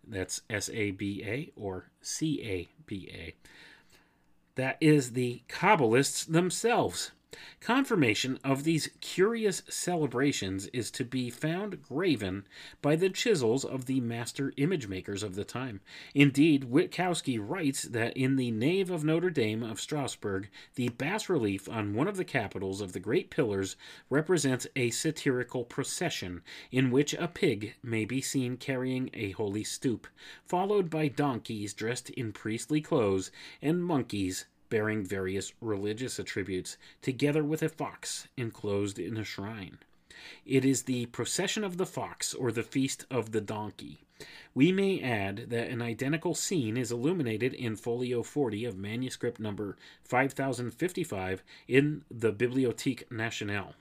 That's S A B A or C A B A. That is the Kabbalists themselves. Confirmation of these curious celebrations is to be found graven by the chisels of the master image makers of the time. Indeed, Witkowski writes that in the nave of Notre Dame of Strasbourg, the bas relief on one of the capitals of the great pillars represents a satirical procession in which a pig may be seen carrying a holy stoop, followed by donkeys dressed in priestly clothes and monkeys bearing various religious attributes, together with a fox enclosed in a shrine. It is the procession of the fox or the feast of the donkey. We may add that an identical scene is illuminated in folio 40 of manuscript number 5055 in the Bibliothèque Nationale.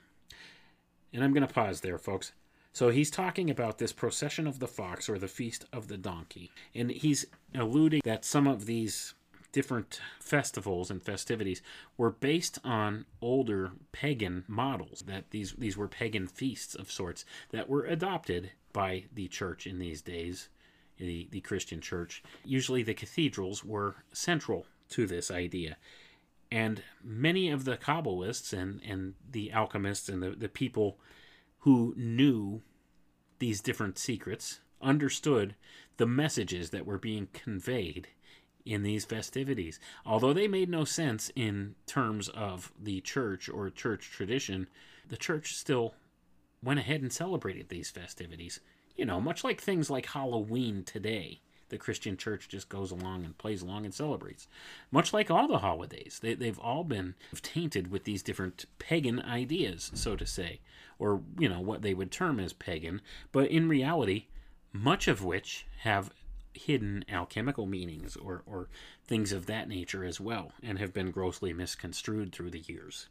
And I'm going to pause there, folks. So he's talking about this procession of the fox or the feast of the donkey. And he's alluding that some of these different festivals and festivities were based on older pagan models that these these were pagan feasts of sorts that were adopted by the church in these days the, the christian church. Usually the cathedrals were central to this idea. And many of the kabbalists and, and the alchemists and the, the people who knew these different secrets understood the messages that were being conveyed in these festivities. Although they made no sense in terms of the church or church tradition, the church still went ahead and celebrated these festivities. You know, much like things like Halloween today. The Christian church just goes along and plays along and celebrates. Much like all the holidays, they, they've all been tainted with these different pagan ideas, so to say, or, you know, what they would term as pagan, but in reality, much of which have hidden alchemical meanings or, or things of that nature as well, and have been grossly misconstrued through the years.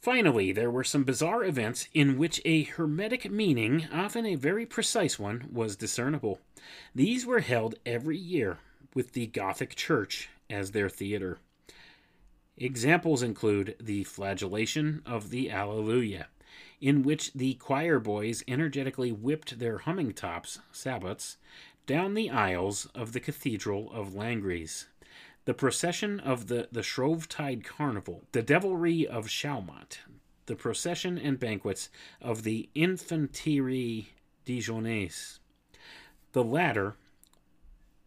Finally, there were some bizarre events in which a hermetic meaning, often a very precise one, was discernible. These were held every year, with the Gothic Church as their theater. Examples include the flagellation of the Alleluia, in which the choir boys energetically whipped their humming tops, sabots, down the aisles of the Cathedral of Langres, the procession of the, the Shrovetide Carnival, the devilry of Chaumont, the procession and banquets of the Infanterie Dijonnaise. The latter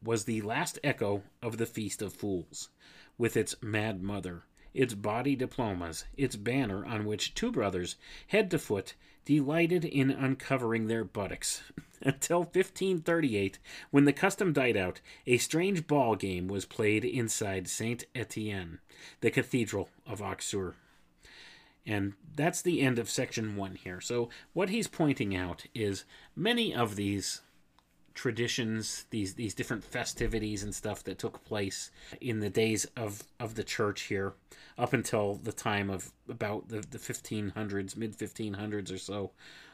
was the last echo of the Feast of Fools, with its Mad Mother, its body diplomas, its banner on which two brothers, head to foot, delighted in uncovering their buttocks. Until 1538, when the custom died out, a strange ball game was played inside Saint Etienne, the cathedral of Auxerre. And that's the end of section one here. So, what he's pointing out is many of these traditions, these these different festivities and stuff that took place in the days of, of the church here, up until the time of about the, the 1500s, mid 1500s or so.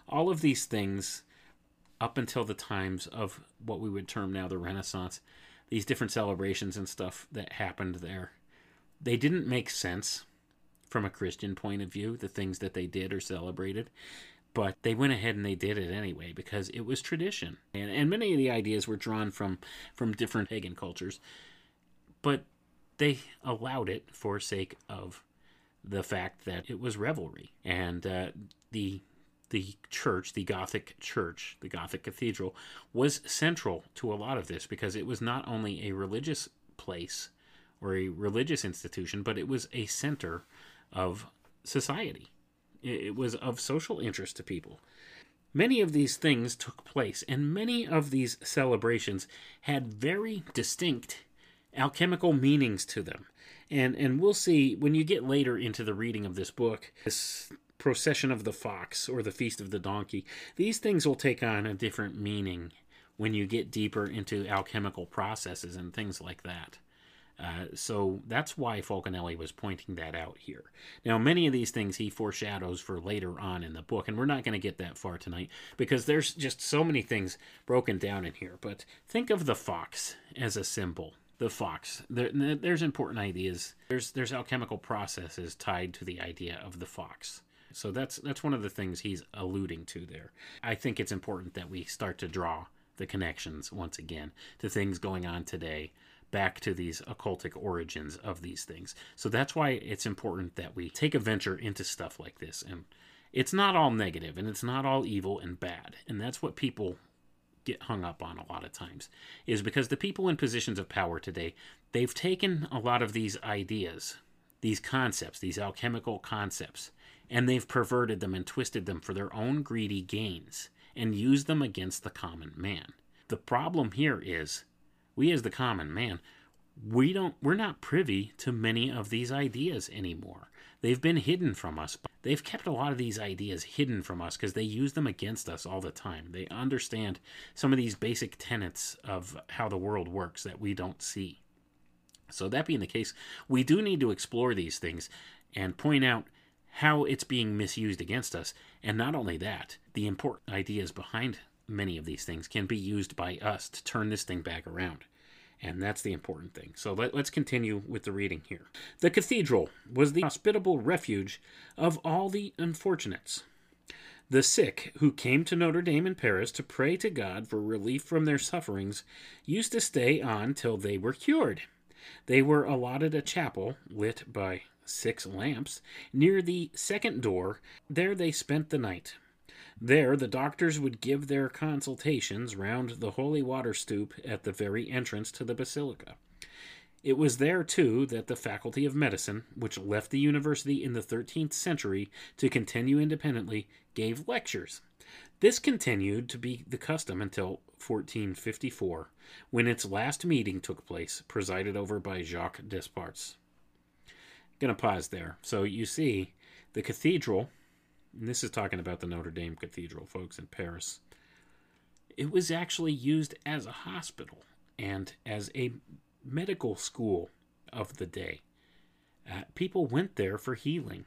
All of these things, up until the times of what we would term now the Renaissance, these different celebrations and stuff that happened there, they didn't make sense from a Christian point of view, the things that they did or celebrated but they went ahead and they did it anyway because it was tradition and, and many of the ideas were drawn from from different pagan cultures but they allowed it for sake of the fact that it was revelry and uh, the the church, the Gothic church, the Gothic cathedral, was central to a lot of this because it was not only a religious place or a religious institution, but it was a center of society. It was of social interest to people. Many of these things took place, and many of these celebrations had very distinct alchemical meanings to them. And and we'll see when you get later into the reading of this book, this procession of the fox or the feast of the donkey, these things will take on a different meaning when you get deeper into alchemical processes and things like that. Uh, so that's why Fulcanelli was pointing that out here. Now, many of these things he foreshadows for later on in the book, and we're not going to get that far tonight because there's just so many things broken down in here. But think of the fox as a symbol. The fox. There, there's important ideas. There's there's alchemical processes tied to the idea of the fox. So that's that's one of the things he's alluding to there. I think it's important that we start to draw the connections once again to things going on today back to these occultic origins of these things. So that's why it's important that we take a venture into stuff like this. And it's not all negative and it's not all evil and bad. And that's what people get hung up on a lot of times is because the people in positions of power today, they've taken a lot of these ideas, these concepts, these alchemical concepts, and they've perverted them and twisted them for their own greedy gains and used them against the common man. The problem here is we as the common man we don't we're not privy to many of these ideas anymore. They've been hidden from us. They've kept a lot of these ideas hidden from us because they use them against us all the time. They understand some of these basic tenets of how the world works that we don't see. So that being the case we do need to explore these things and point out how it's being misused against us. And not only that the important ideas behind many of these things can be used by us to turn this thing back around. And that's the important thing. So let, us continue with the reading here. The cathedral was the hospitable refuge of all the unfortunates. The sick who came to Notre Dame in Paris to pray to God for relief from their sufferings used to stay on till they were cured. They were allotted a chapel lit by six lamps near the second door. There they spent the night. There, the doctors would give their consultations round the holy water stoup at the very entrance to the basilica. It was there, too, that the Faculty of Medicine, which left the university in the 13th century to continue independently, gave lectures. This continued to be the custom until 1454, when its last meeting took place, presided over by Jacques Desparts. Gonna pause there. So you see, the cathedral and this is talking about the Notre Dame Cathedral, folks, in Paris. It was actually used as a hospital and as a medical school of the day. Uh, people went there for healing.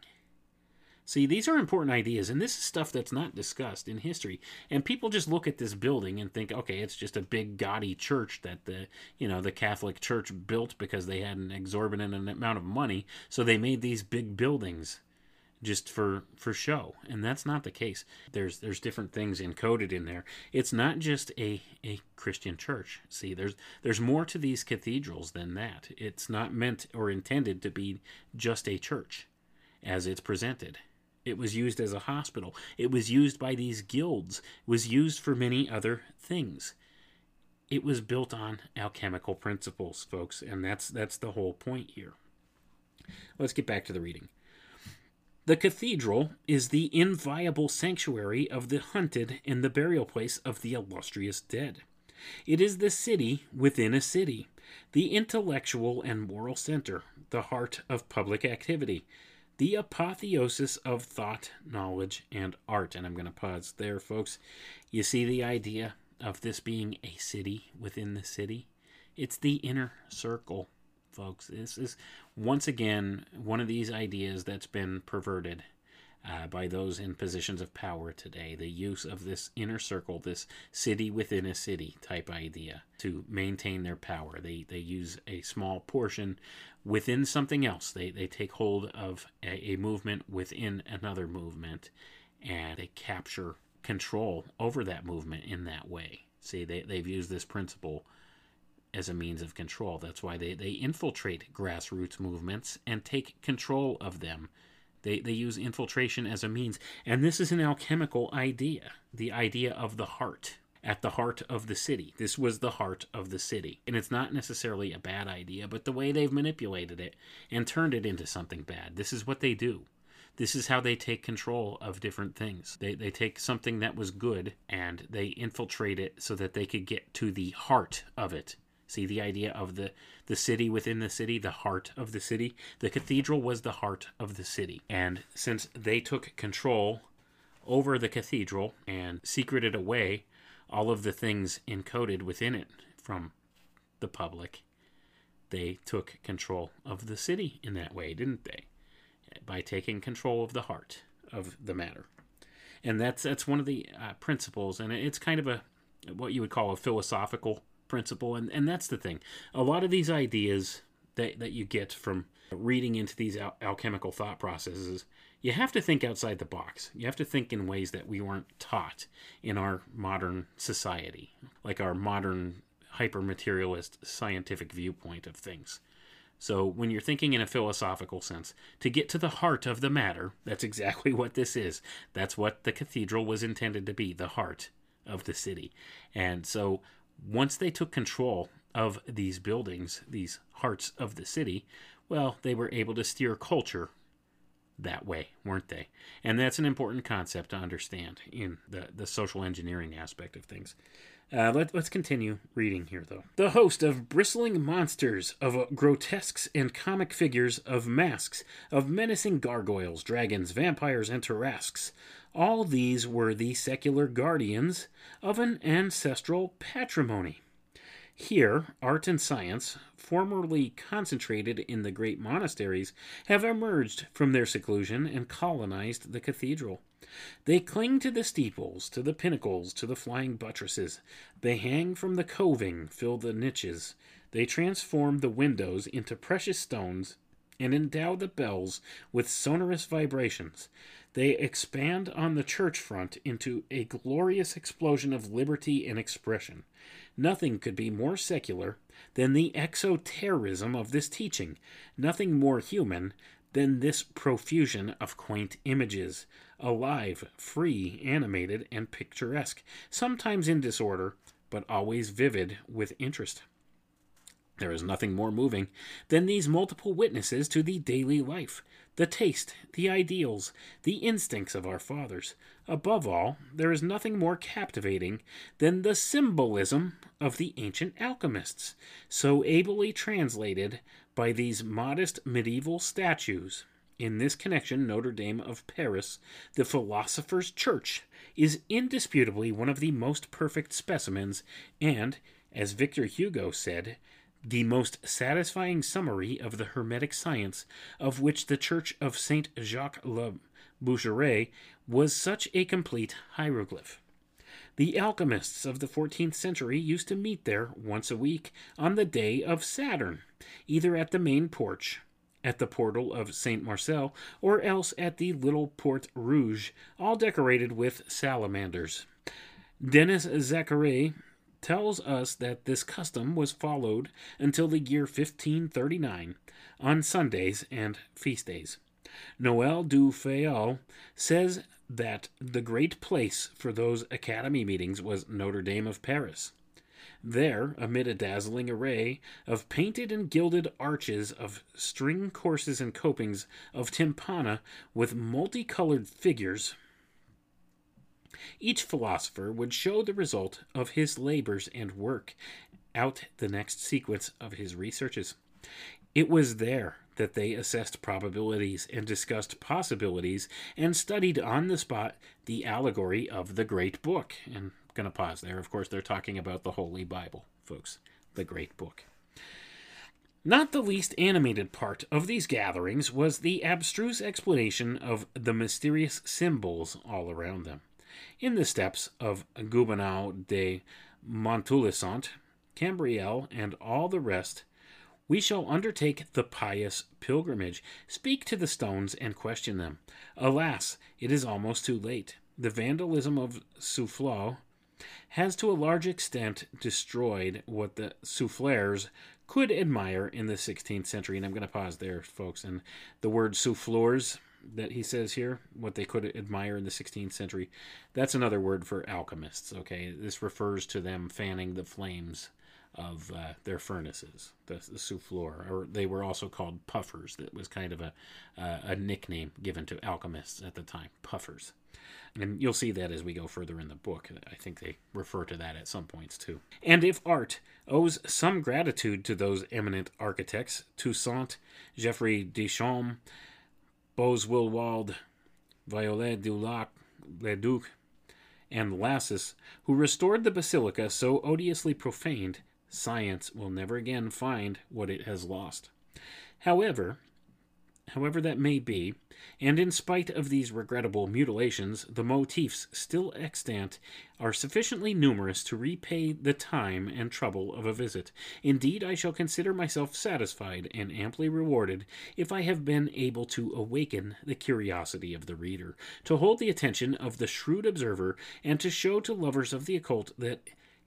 See, these are important ideas, and this is stuff that's not discussed in history. And people just look at this building and think, okay, it's just a big gaudy church that the you know the Catholic Church built because they had an exorbitant amount of money, so they made these big buildings just for for show. And that's not the case. There's there's different things encoded in there. It's not just a a christian church. See there's there's more to these cathedrals than that. It's not meant or intended to be just a church as it's presented. It was used as a hospital. It was used by these guilds. It was used for many other things. It was built on alchemical principles folks and that's that's the whole point here. Let's get back to the reading the cathedral is the inviolable sanctuary of the hunted and the burial place of the illustrious dead. It is the city within a city, the intellectual and moral center, the heart of public activity, the apotheosis of thought, knowledge, and art. And I'm going to pause there, folks. You see the idea of this being a city within the city? It's the inner circle folks. This is once again one of these ideas that's been perverted uh, by those in positions of power today. The use of this inner circle, this city within a city type idea to maintain their power. They, they use a small portion within something else. They, they take hold of a, a movement within another movement and they capture control over that movement in that way. See, they, they've used this principle as a means of control. That's why they, they infiltrate grassroots movements and take control of them. They, they use infiltration as a means. And this is an alchemical idea the idea of the heart at the heart of the city. This was the heart of the city. And it's not necessarily a bad idea, but the way they've manipulated it and turned it into something bad. This is what they do. This is how they take control of different things. They, they take something that was good and they infiltrate it so that they could get to the heart of it. See the idea of the, the city within the city, the heart of the city? The cathedral was the heart of the city. And since they took control over the cathedral and secreted away all of the things encoded within it from the public, they took control of the city in that way, didn't they? By taking control of the heart of the matter. And that's that's one of the uh, principles, and it's kind of a what you would call a philosophical principle, and and that's the thing. A lot of these ideas that that you get from reading into these al- alchemical thought processes you have to think outside the box. You have to think in ways that we weren't taught in our modern society, like our modern hyper materialist scientific viewpoint of things. So, when you're thinking in a philosophical sense, to get to the heart of the matter, that's exactly what this is. That's what the cathedral was intended to be the heart of the city. And so, once they took control of these buildings, these hearts of the city, well, they were able to steer culture that way, weren't they? And that's an important concept to understand in the, the social engineering aspect of things. Uh, let, us continue reading here, though. The host of bristling monsters, of grotesques and comic figures, of masks, of menacing gargoyles, dragons, vampires, and tarasques. All these were the secular guardians of an ancestral patrimony. Here, art and science, formerly concentrated in the great monasteries, have emerged from their seclusion and colonized the cathedral. They cling to the steeples, to the pinnacles, to the flying buttresses. They hang from the coving, fill the niches. They transform the windows into precious stones and endow the bells with sonorous vibrations. They expand on the church front into a glorious explosion of liberty and expression. Nothing could be more secular than the exoterism of this teaching, nothing more human than this profusion of quaint images, alive, free, animated, and picturesque, sometimes in disorder, but always vivid with interest. There is nothing more moving than these multiple witnesses to the daily life, the taste, the ideals, the instincts of our fathers. Above all, there is nothing more captivating than the symbolism of the ancient alchemists, so ably translated by these modest medieval statues. In this connection, Notre Dame of Paris, the philosopher's church, is indisputably one of the most perfect specimens, and, as Victor Hugo said, the most satisfying summary of the Hermetic science of which the Church of Saint Jacques le Bourget was such a complete hieroglyph. The alchemists of the 14th century used to meet there once a week on the day of Saturn, either at the main porch, at the portal of Saint Marcel, or else at the little Porte Rouge, all decorated with salamanders. Denis Zachary tells us that this custom was followed until the year 1539 on Sundays and feast days. Noel du Fayol says that the great place for those academy meetings was Notre Dame of Paris. There, amid a dazzling array of painted and gilded arches of string courses and copings of tympana with multicolored figures, each philosopher would show the result of his labors and work out the next sequence of his researches. It was there that they assessed probabilities and discussed possibilities and studied on the spot the allegory of the great book. And I'm going to pause there. Of course, they're talking about the Holy Bible, folks, the great book. Not the least animated part of these gatherings was the abstruse explanation of the mysterious symbols all around them. In the steps of Gobineau de Montluçon, Cambriel, and all the rest, we shall undertake the pious pilgrimage, speak to the stones, and question them. Alas, it is almost too late. The vandalism of Soufflot has to a large extent destroyed what the souffleurs could admire in the 16th century. And I'm going to pause there, folks. And the word souffleurs that he says here, what they could admire in the 16th century, that's another word for alchemists, okay? This refers to them fanning the flames of uh, their furnaces, the, the souffleur, or they were also called puffers. That was kind of a, uh, a nickname given to alchemists at the time, puffers. And you'll see that as we go further in the book. I think they refer to that at some points too. And if art owes some gratitude to those eminent architects, Toussaint, Geoffrey Deschamps, Boeswillwald, Violet du Lac, Leduc, and Lassus, who restored the basilica so odiously profaned, science will never again find what it has lost. However, however that may be, and in spite of these regrettable mutilations, the motifs still extant are sufficiently numerous to repay the time and trouble of a visit. Indeed, I shall consider myself satisfied and amply rewarded if I have been able to awaken the curiosity of the reader, to hold the attention of the shrewd observer, and to show to lovers of the occult that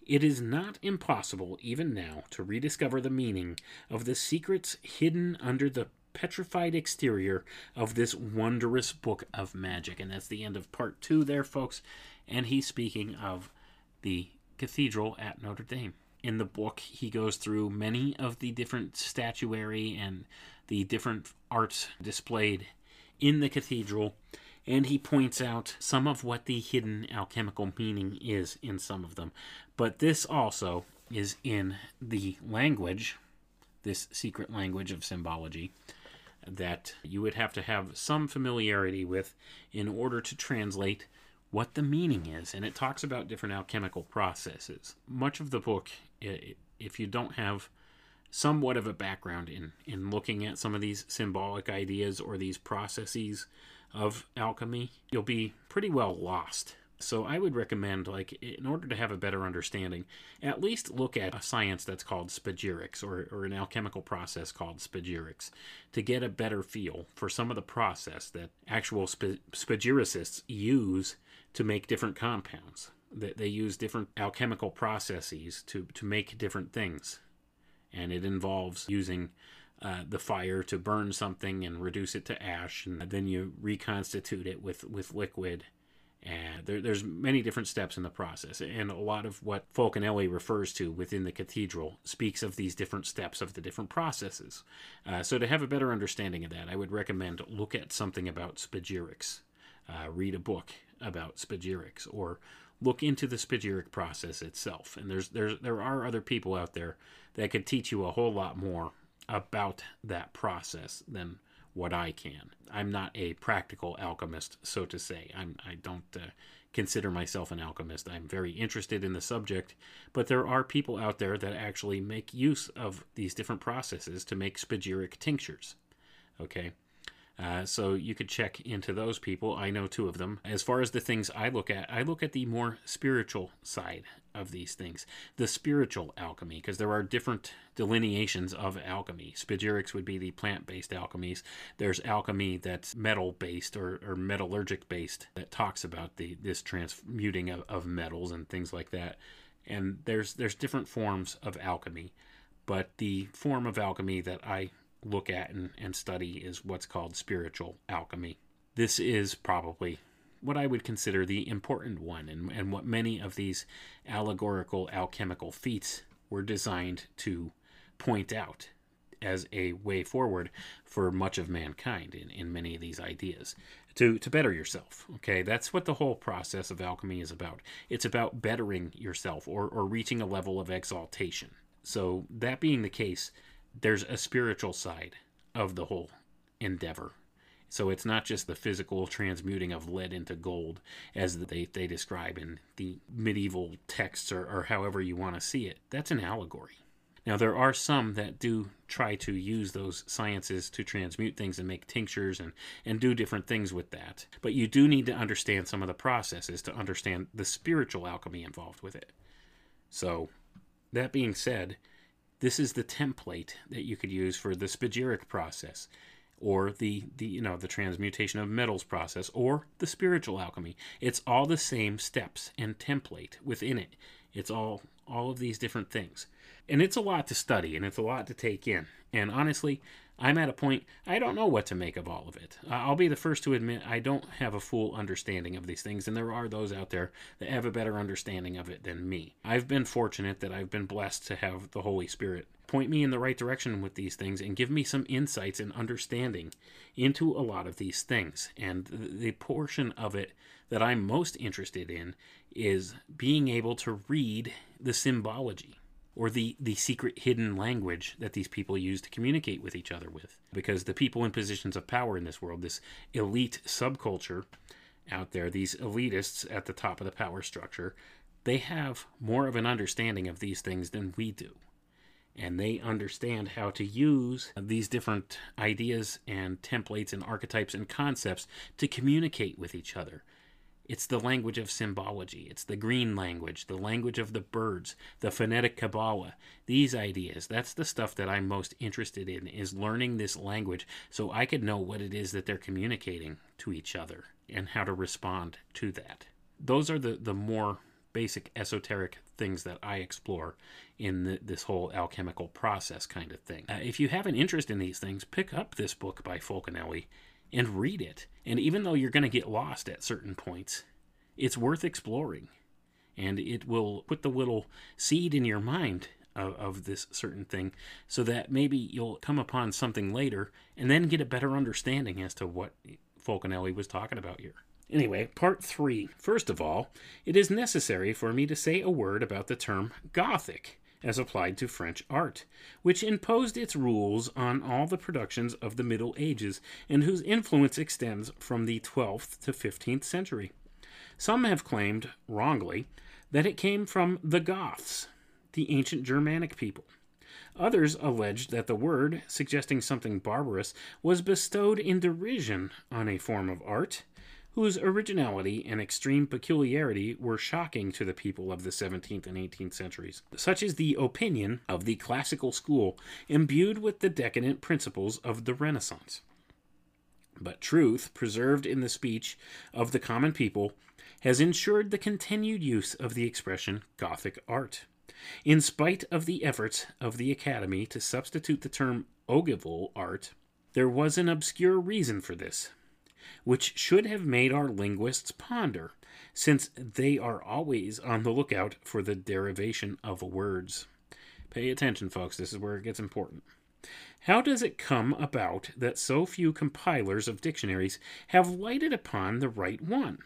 it is not impossible, even now, to rediscover the meaning of the secrets hidden under the petrified exterior of this wondrous book of magic. And that's the end of part two, there, folks. And he's speaking of the cathedral at Notre Dame. In the book, he goes through many of the different statuary and the different arts displayed in the cathedral, and he points out some of what the hidden alchemical meaning is in some of them. But this also is in the language, this secret language of symbology, that you would have to have some familiarity with in order to translate what the meaning is. And it talks about different alchemical processes. Much of the book, if you don't have somewhat of a background in, in looking at some of these symbolic ideas or these processes of alchemy, you'll be pretty well lost so I would recommend, like, in order to have a better understanding, at least look at a science that's called spagyrics or, or an alchemical process called spagyrics to get a better feel for some of the process that actual sp- spagyricists use to make different compounds. That they use different alchemical processes to, to make different things. And it involves using uh, the fire to burn something and reduce it to ash, and then you reconstitute it with, with liquid and there, there's many different steps in the process. And a lot of what Fulcanelli refers to within the cathedral speaks of these different steps of the different processes. Uh, so to have a better understanding of that, I would recommend look at something about spagyrics. Uh, read a book about spagyrics or look into the spagyric process itself. And there's, there's there are other people out there that could teach you a whole lot more about that process than what I can. I'm not a practical alchemist, so to say. I'm, I don't uh, consider myself an alchemist. I'm very interested in the subject, but there are people out there that actually make use of these different processes to make spagyric tinctures. Okay, uh, so you could check into those people. I know two of them. As far as the things I look at, I look at the more spiritual side of these things, the spiritual alchemy, because there are different delineations of alchemy. Spagyrics would be the plant based alchemies. There's alchemy that's metal based or, or metallurgic based that talks about the this transmuting of, of metals and things like that. And there's there's different forms of alchemy, but the form of alchemy that I look at and, and study is what's called spiritual alchemy. This is probably what I would consider the important one, and, and what many of these allegorical alchemical feats were designed to point out as a way forward for much of mankind in, in many of these ideas to, to better yourself. Okay, that's what the whole process of alchemy is about. It's about bettering yourself or, or reaching a level of exaltation. So, that being the case, there's a spiritual side of the whole endeavor. So it's not just the physical transmuting of lead into gold as they, they describe in the medieval texts or, or however you want to see it. That's an allegory. Now, there are some that do try to use those sciences to transmute things and make tinctures and, and do different things with that. But you do need to understand some of the processes to understand the spiritual alchemy involved with it. So, that being said, this is the template that you could use for the spagyric process. or the, the you know the transmutation of metals process or the spiritual alchemy. It's all the same steps and template within it. It's all all of these different things. And it's a lot to study and it's a lot to take in. And honestly i'm at a point i don't know what to make of all of it. I'll be the first to admit i don't have a full understanding of these things and there are those out there that have a better understanding of it than me. I've been fortunate that i've been blessed to have the holy spirit point me in the right direction with these things and give me some insights and understanding into a lot of these things. And the portion of it that I'm most interested in is being able to read the symbology or the, the secret hidden language that these people use to communicate with each other with. Because the people in positions of power in this world, this elite subculture out there, these elitists at the top of the power structure, they have more of an understanding of these things than we do and they understand how to use these different ideas and templates and archetypes and concepts to communicate with each other. It's the language of symbology. It's the green language, the language of the birds, the phonetic Kabbalah. These ideas, that's the stuff that I'm most interested in, is learning this language so I could know what it is that they're communicating to each other and how to respond to that. Those are the, the more basic esoteric things that I explore in the, this whole alchemical process kind of thing. Uh, if you have an interest in these things, pick up this book by Fulcanelli and read it. And even though you're going to get lost at certain points, it's worth exploring. And it will put the little seed in your mind of, of this certain thing so that maybe you'll come upon something later and then get a better understanding as to what Fulcanelli was talking about here. Anyway, part three. First of all, it is necessary for me to say a word about the term Gothic as applied to French art, which imposed its rules on all the productions of the Middle Ages and whose influence extends from the 12th to 15th century. Some have claimed, wrongly, that it came from the Goths, the ancient Germanic people. Others alleged that the word, suggesting something barbarous, was bestowed in derision on a form of art whose originality and extreme peculiarity were shocking to the people of the 17th and 18th centuries. Such is the opinion of the classical school, imbued with the decadent principles of the Renaissance. But truth, preserved in the speech of the common people, has ensured the continued use of the expression Gothic art. In spite of the efforts of the Academy to substitute the term ogival art, there was an obscure reason for this, which should have made our linguists ponder, since they are always on the lookout for the derivation of words. Pay attention, folks, this is where it gets important. How does it come about that so few compilers of dictionaries have lighted upon the right one?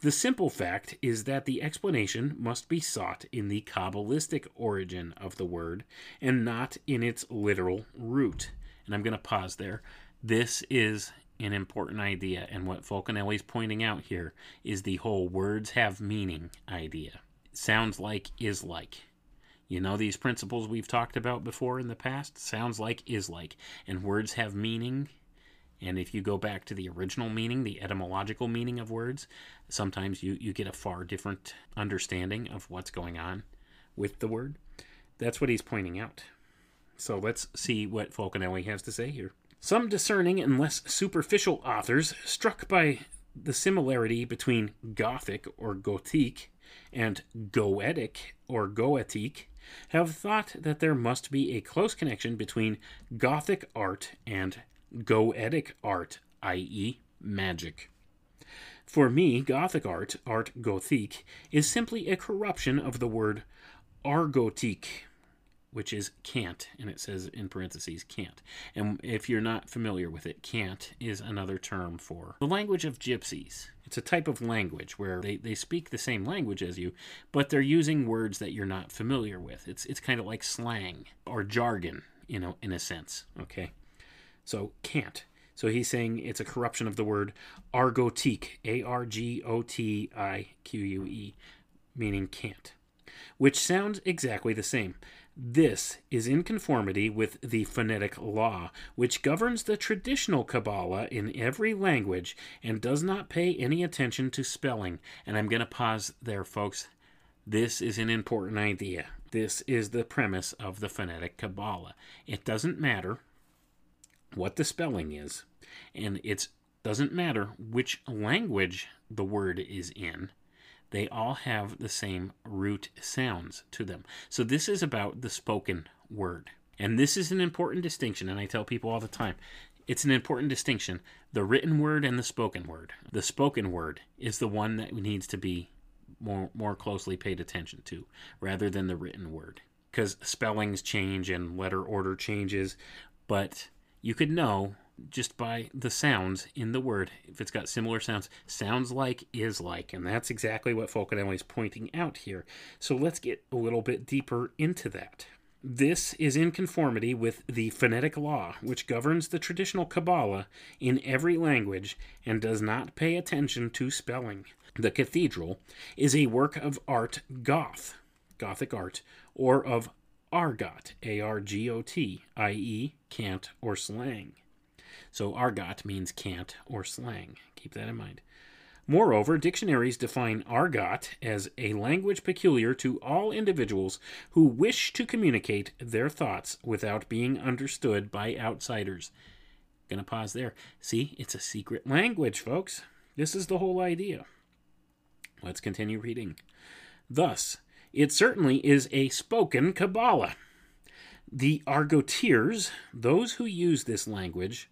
The simple fact is that the explanation must be sought in the Kabbalistic origin of the word and not in its literal root. And I'm going to pause there. This is an important idea, and what Fulcanelli's pointing out here is the whole words have meaning idea. sounds like is like. You know these principles we've talked about before in the past? Sounds like is like. And words have meaning. And if you go back to the original meaning, the etymological meaning of words, sometimes you, you get a far different understanding of what's going on with the word. That's what he's pointing out. So let's see what Fulcanelli has to say here. Some discerning and less superficial authors, struck by the similarity between Gothic or Gothique and Goetic or Goetique, have thought that there must be a close connection between Gothic art and Goetic art, i.e., magic. For me, Gothic art, art Gothique, is simply a corruption of the word argotique, which is cant, and it says in parentheses cant. And if you're not familiar with it, cant is another term for the language of gypsies. It's a type of language where they, they speak the same language as you, but they're using words that you're not familiar with. It's it's kind of like slang or jargon, you know, in a sense. Okay. So cant. So he's saying it's a corruption of the word argotique, A R G O T I Q U E, meaning can't, which sounds exactly the same. This is in conformity with the phonetic law, which governs the traditional Kabbalah in every language and does not pay any attention to spelling. And I'm going to pause there, folks. This is an important idea. This is the premise of the phonetic Kabbalah. It doesn't matter what the spelling is, and it doesn't matter which language the word is in. They all have the same root sounds to them. So this is about the spoken word. And this is an important distinction, and I tell people all the time it's an important distinction the written word and the spoken word. The spoken word is the one that needs to be more, more closely paid attention to rather than the written word. Because spellings change and letter order changes, but you could know just by the sounds in the word if it's got similar sounds sounds like is like and that's exactly what Fulcanelli is pointing out here so let's get a little bit deeper into that this is in conformity with the phonetic law, which governs the traditional Kabbalah in every language and does not pay attention to spelling. The cathedral is a work of art Goth, Gothic art, or of argot, A R G O T, i.e., cant or slang. So argot means cant or slang. Keep that in mind. Moreover, dictionaries define argot as a language peculiar to all individuals who wish to communicate their thoughts without being understood by outsiders. Gonna pause there. See, it's a secret language, folks. This is the whole idea. Let's continue reading. Thus, it certainly is a spoken Kabbalah. The Argotiers, those who use this language,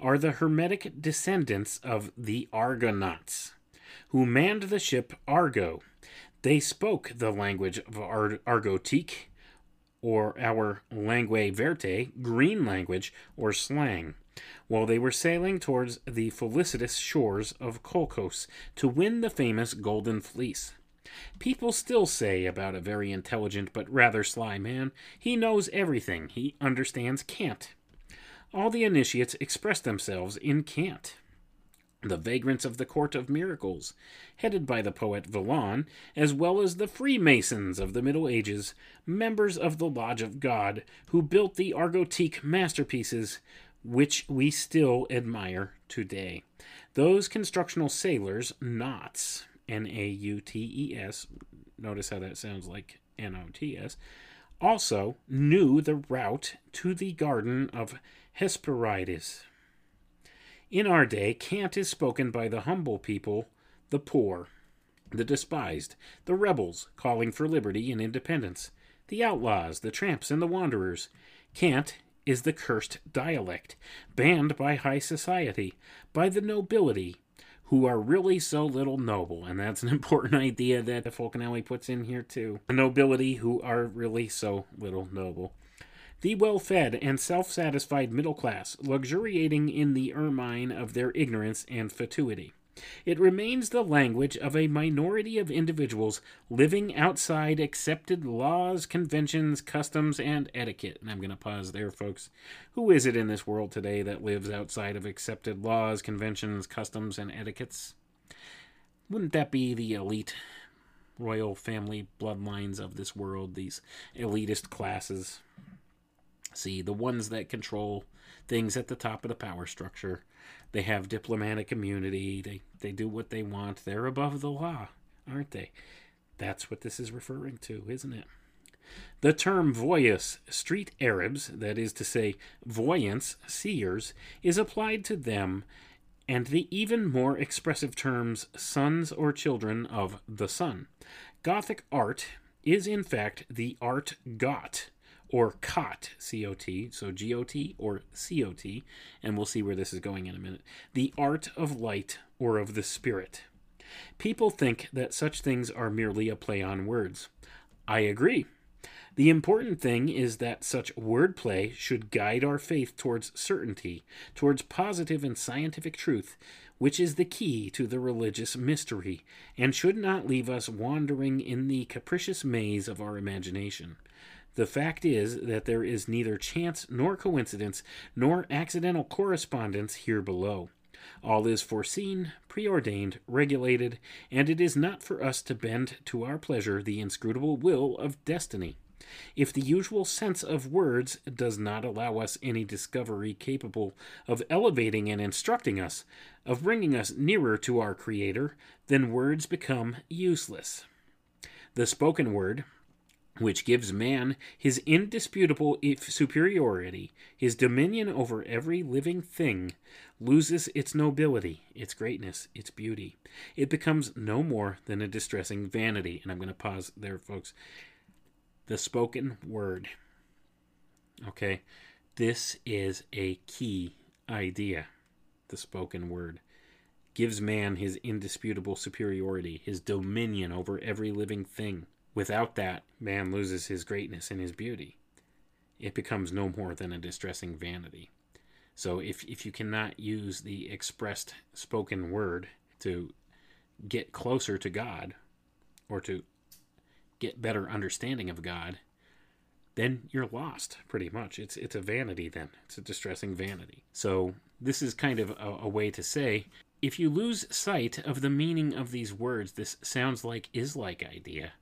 are the Hermetic descendants of the Argonauts, who manned the ship Argo. They spoke the language of Ar- Argotique, or our langue verte, green language, or slang, while they were sailing towards the felicitous shores of Colchos to win the famous Golden Fleece. People still say about a very intelligent but rather sly man, he knows everything, he understands cant all the initiates express themselves in cant. The vagrants of the Court of Miracles, headed by the poet Villon, as well as the Freemasons of the Middle Ages, members of the Lodge of God, who built the Argotique masterpieces which we still admire today. Those constructional sailors, knots, N A U T E S, notice how that sounds like N O T S, also knew the route to the Garden of Hesperides. In our day, cant is spoken by the humble people, the poor, the despised, the rebels calling for liberty and independence, the outlaws, the tramps, and the wanderers. Cant is the cursed dialect, banned by high society, by the nobility, who are really so little noble. And that's an important idea that Fulcanelli puts in here, too. The nobility who are really so little noble the well fed and self satisfied middle class, luxuriating in the ermine of their ignorance and fatuity. It remains the language of a minority of individuals living outside accepted laws, conventions, customs, and etiquette. And I'm going to pause there, folks. Who is it in this world today that lives outside of accepted laws, conventions, customs, and etiquettes? Wouldn't that be the elite royal family bloodlines of this world, these elitist classes? See, the ones that control things at the top of the power structure, they have diplomatic immunity. They they do what they want. They're above the law, aren't they? That's what this is referring to, isn't it? The term voyous, street Arabs, that is to say, voyants, seers, is applied to them, and the even more expressive terms sons or children of the sun. Gothic art is in fact the art got or COT, C O T, so G O T or C O T, and we'll see where this is going in a minute. The art of light or of the spirit. People think that such things are merely a play on words. I agree. The important thing is that such wordplay should guide our faith towards certainty, towards positive and scientific truth, which is the key to the religious mystery, and should not leave us wandering in the capricious maze of our imagination. The fact is that there is neither chance nor coincidence nor accidental correspondence here below. All is foreseen, preordained, regulated, and it is not for us to bend to our pleasure the inscrutable will of destiny. If the usual sense of words does not allow us any discovery capable of elevating and instructing us, of bringing us nearer to our Creator, then words become useless. The spoken word, which gives man his indisputable superiority, his dominion over every living thing, loses its nobility, its greatness, its beauty. It becomes no more than a distressing vanity. And I'm going to pause there, folks. The spoken word. Okay, this is a key idea. The spoken word gives man his indisputable superiority, his dominion over every living thing. Without that, man loses his greatness and his beauty. It becomes no more than a distressing vanity. So if, if you cannot use the expressed spoken word to get closer to God or to get better understanding of God, then you're lost pretty much. It's it's a vanity then. It's a distressing vanity. So this is kind of a, a way to say if you lose sight of the meaning of these words, this sounds like is like idea.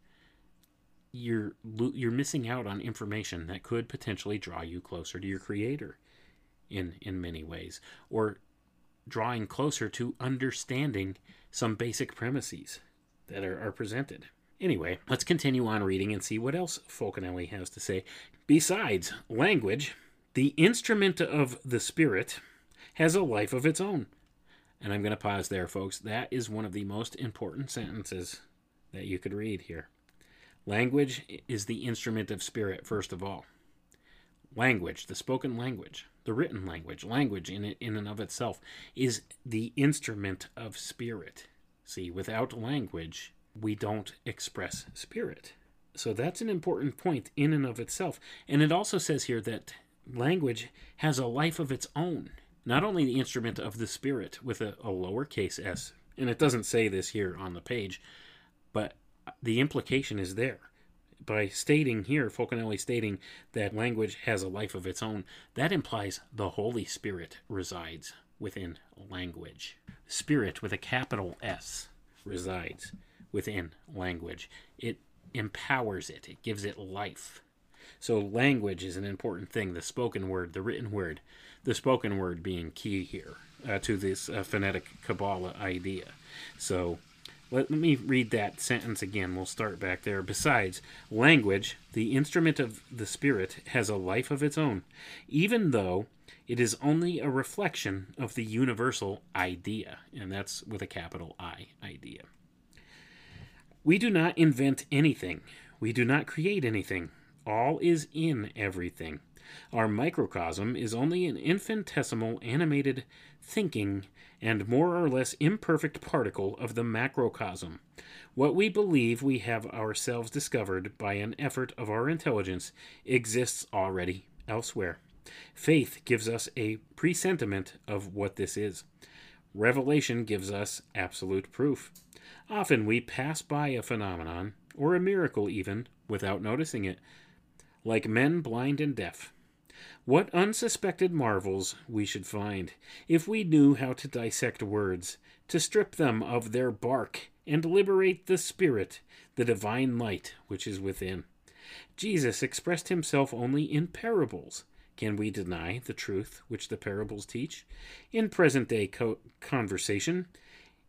You're you're missing out on information that could potentially draw you closer to your creator in in many ways or drawing closer to understanding some basic premises that are, are presented. Anyway, let's continue on reading and see what else Fulcanelli has to say. Besides language, the instrument of the spirit has a life of its own. And I'm going to pause there, folks. That is one of the most important sentences that you could read here. Language is the instrument of spirit, first of all. Language, the spoken language, the written language, language in in and of itself is the instrument of spirit. See, without language, we don't express spirit. So that's an important point in and of itself. And it also says here that language has a life of its own. Not only the instrument of the spirit with a, a lowercase s, and it doesn't say this here on the page, but the implication is there. By stating here, Fulcanelli stating that language has a life of its own, that implies the Holy Spirit resides within language. Spirit with a capital S resides within language. It empowers it, it gives it life. So, language is an important thing the spoken word, the written word, the spoken word being key here uh, to this uh, phonetic Kabbalah idea. So, let, me read that sentence again. We'll start back there. Besides, language, the instrument of the Spirit, has a life of its own, even though it is only a reflection of the universal idea. And that's with a capital I, idea. We do not invent anything, we do not create anything. All is in everything. Our microcosm is only an infinitesimal animated thinking and more or less imperfect particle of the macrocosm. What we believe we have ourselves discovered by an effort of our intelligence exists already elsewhere. Faith gives us a presentiment of what this is. Revelation gives us absolute proof. Often we pass by a phenomenon, or a miracle even, without noticing it, like men blind and deaf. What unsuspected marvels we should find if we knew how to dissect words, to strip them of their bark, and liberate the spirit, the divine light which is within. Jesus expressed himself only in parables. Can we deny the truth which the parables teach? In present day co- conversation,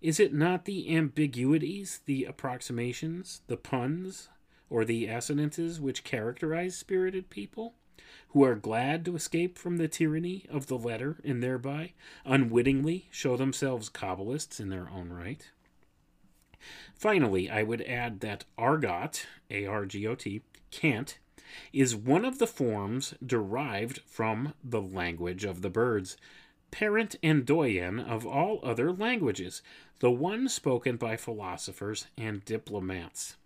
is it not the ambiguities, the approximations, the puns, or the assonances which characterize spirited people, who are glad to escape from the tyranny of the letter and thereby unwittingly show themselves Kabbalists in their own right? Finally, I would add that argot, A R G O T, cant, is one of the forms derived from the language of the birds, parent and doyen of all other languages, the one spoken by philosophers and diplomats.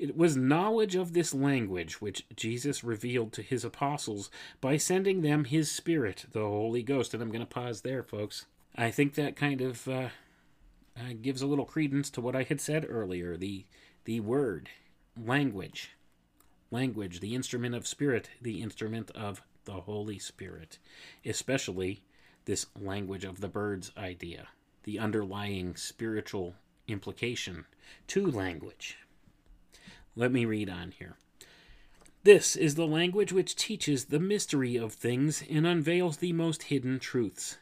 It was knowledge of this language which Jesus revealed to his apostles by sending them his Spirit, the Holy Ghost. And I'm going to pause there, folks. I think that kind of uh, uh, gives a little credence to what I had said earlier the, the word, language. Language, the instrument of spirit, the instrument of the Holy Spirit, especially this language of the birds idea, the underlying spiritual implication to language. Let me read on here. This is the language which teaches the mystery of things and unveils the most hidden truths.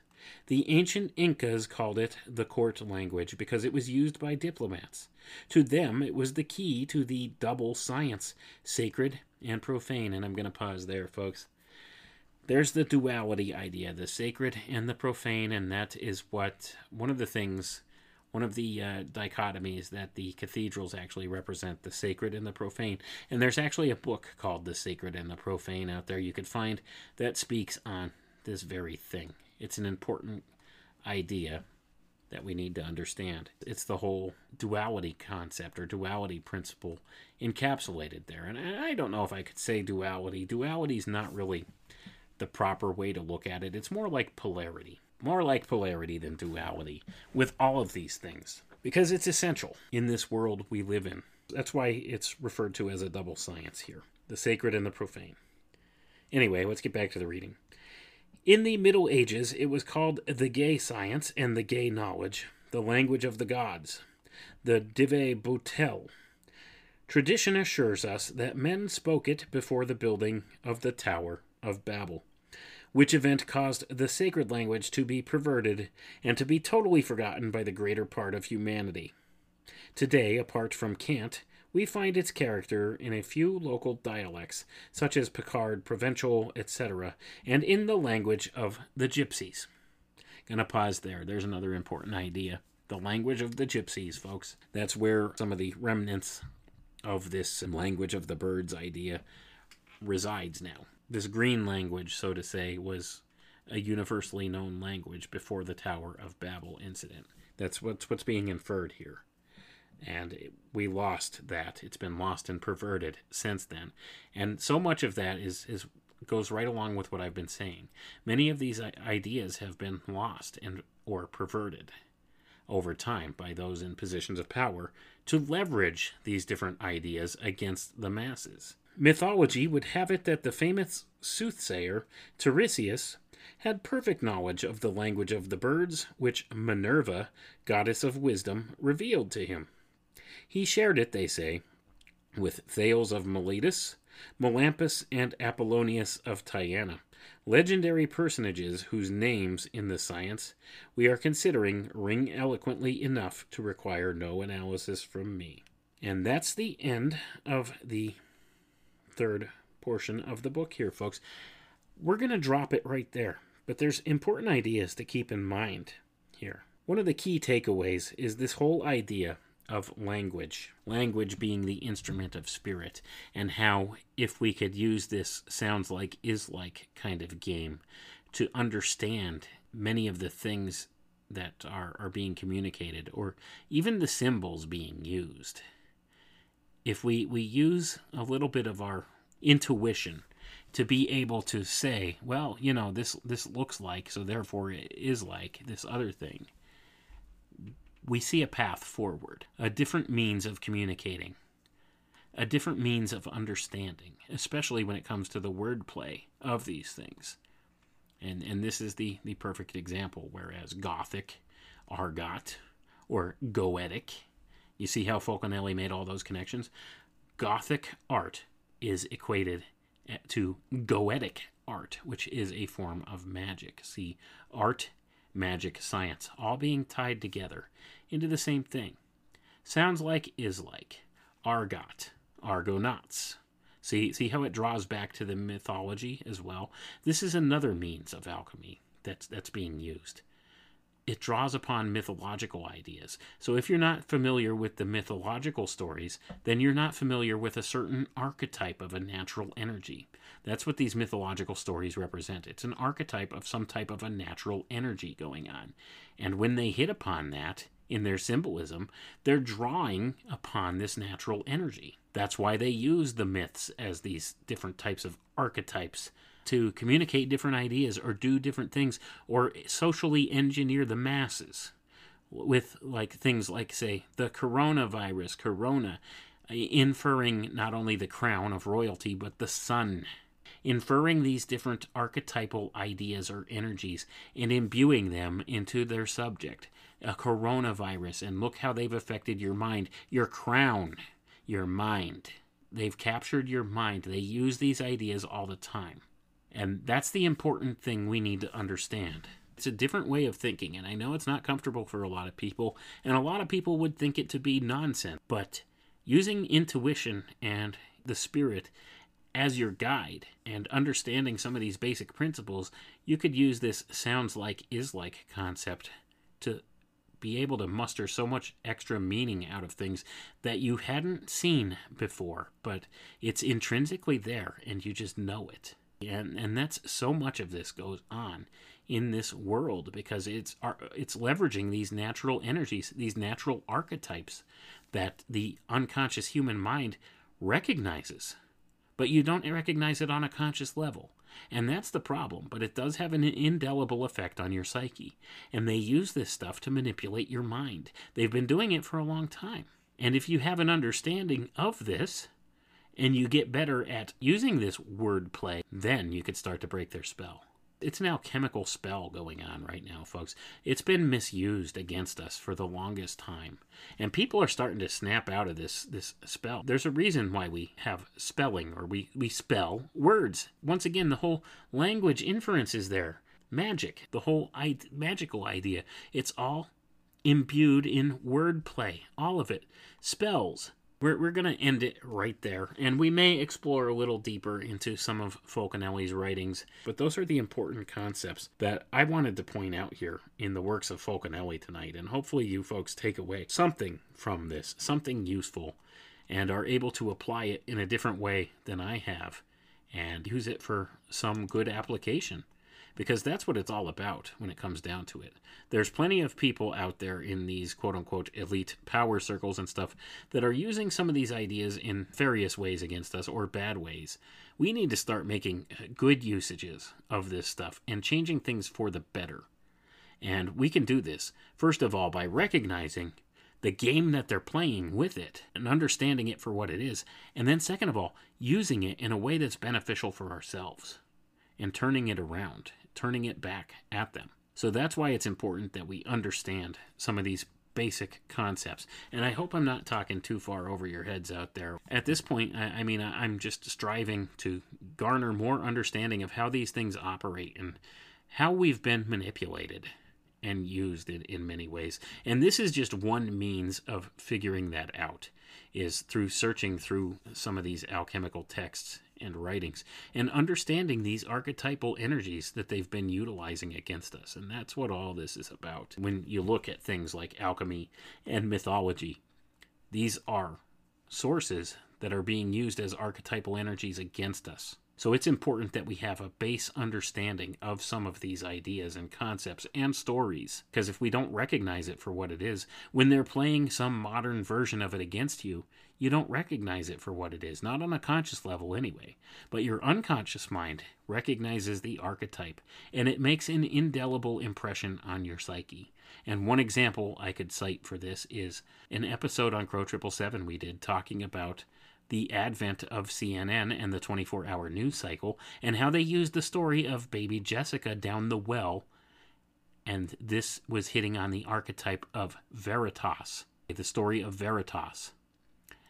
The ancient Incas called it the court language because it was used by diplomats. To them, it was the key to the double science, sacred and profane. And I'm going to pause there, folks. There's the duality idea, the sacred and the profane, and that is what one of the things, one of the uh, dichotomies that the cathedrals actually represent the sacred and the profane. And there's actually a book called The Sacred and the Profane out there you could find that speaks on this very thing. It's an important idea that we need to understand. It's the whole duality concept or duality principle encapsulated there. And I don't know if I could say duality. Duality is not really the proper way to look at it. It's more like polarity. More like polarity than duality with all of these things. Because it's essential in this world we live in. That's why it's referred to as a double science here the sacred and the profane. Anyway, let's get back to the reading. In the Middle Ages, it was called the gay science and the gay knowledge, the language of the gods, the Dive-Bouteille. Tradition assures us that men spoke it before the building of the Tower of Babel, which event caused the sacred language to be perverted and to be totally forgotten by the greater part of humanity. Today, apart from Cant, we find its character in a few local dialects, such as Picard, Provençal, etc., and in the language of the Gypsies. Gonna pause there. There's another important idea. The language of the Gypsies, folks. That's where some of the remnants of this language of the birds idea resides now. This green language, so to say, was a universally known language before the Tower of Babel incident. That's what's what's being inferred here and it, we lost that. It's been lost and perverted since then, and so much of that is is goes right along with what I've been saying. Many of these ideas have been lost and or perverted over time by those in positions of power to leverage these different ideas against the masses. Mythology would have it that the famous soothsayer Tiresias had perfect knowledge of the language of the birds, which Minerva, goddess of wisdom, revealed to him. He shared it, they say, with Thales of Miletus, Melampus, and Apollonius of Tyana, legendary personages whose names in the science we are considering ring eloquently enough to require no analysis from me. And that's the end of the third portion of the book here, folks. We're going to drop it right there, but there's important ideas to keep in mind here. One of the key takeaways is this whole idea of language, language being the instrument of spirit, and how if we could use this sounds like is like kind of game to understand many of the things that are, are being communicated, or even the symbols being used. If we, we use a little bit of our intuition to be able to say, well, you know, this this looks like, so therefore it is like this other thing we see a path forward, a different means of communicating, a different means of understanding, especially when it comes to the wordplay of these things. And and this is the, the perfect example, whereas Gothic, Argot, or Goetic, you see how Fulcanelli made all those connections? Gothic art is equated eh, to Goetic art, which is a form of magic. See, art, magic, science, all being tied together into the same thing. Sounds like is like. Argot, Argonauts. See, see how it draws back to the mythology as well. This is another means of alchemy that's that's being used. It draws upon mythological ideas. So if you're not familiar with the mythological stories, then you're not familiar with a certain archetype of a natural energy. That's what these mythological stories represent. It's an archetype of some type of a natural energy going on. And when they hit upon that, in their symbolism, they're drawing upon this natural energy. That's why they use the myths as these different types of archetypes to communicate different ideas or do different things or socially engineer the masses with like things like say the coronavirus corona inferring not only the crown of royalty but the sun inferring these different archetypal ideas or energies and imbuing them into their subject a coronavirus and look how they've affected your mind, your crown, your mind. They've captured your mind. They use these ideas all the time. And that's the important thing we need to understand. It's a different way of thinking, and I know it's not comfortable for a lot of people, and a lot of people would think it to be nonsense. But using intuition and the spirit as your guide and understanding some of these basic principles, you could use this sounds like is like concept to be able to muster so much extra meaning out of things that you hadn't seen before, but it's intrinsically there and you just know it. And and that's so much of this goes on in this world because it's it's leveraging these natural energies, these natural archetypes that the unconscious human mind recognizes. But you don't recognize it on a conscious level. And that's the problem, but it does have an indelible effect on your psyche. And they use this stuff to manipulate your mind. They've been doing it for a long time. And if you have an understanding of this, and you get better at using this wordplay, then you could start to break their spell. It's an alchemical spell going on right now, folks. It's been misused against us for the longest time. And people are starting to snap out of this this spell. There's a reason why we have spelling or we, we spell words. Once again, the whole language inference is there. Magic, the whole I- magical idea. It's all imbued in wordplay. All of it. Spells, we're, we're going to end it right there, and we may explore a little deeper into some of Fulcanelli's writings, but those are the important concepts that I wanted to point out here in the works of Fulcanelli tonight, and hopefully you folks take away something from this, something useful, and are able to apply it in a different way than I have, and use it for some good application because that's what it's all about when it comes down to it. There's plenty of people out there in these quote unquote elite power circles and stuff that are using some of these ideas in various ways against us or bad ways. We need to start making uh, good usages of this stuff and changing things for the better. And we can do this, first of all, by recognizing the game that they're playing with it and understanding it for what it is. And then, second of all, using it in a way that's beneficial for ourselves and turning it around turning it back at them. So that's why it's important that we understand some of these basic concepts. And I hope I'm not talking too far over your heads out there. At this point, I, I mean, I'm just striving to garner more understanding of how these things operate and how we've been manipulated and used in, in many ways. And this is just one means of figuring that out is through searching through some of these alchemical texts and writings and understanding these archetypal energies that they've been utilizing against us. And that's what all this is about. When you look at things like alchemy and mythology, these are sources that are being used as archetypal energies against us. So it's important that we have a base understanding of some of these ideas and concepts and stories. Because if we don't recognize it for what it is, when they're playing some modern version of it against you, you don't recognize it for what it is, not on a conscious level anyway. But your unconscious mind recognizes the archetype, and it makes an indelible impression on your psyche. And one example I could cite for this is an episode on Crow Triple Seven we did talking about the advent of CNN and the 24 hour news cycle, and how they used the story of baby Jessica down the well. And this was hitting on the archetype of Veritas, the story of Veritas.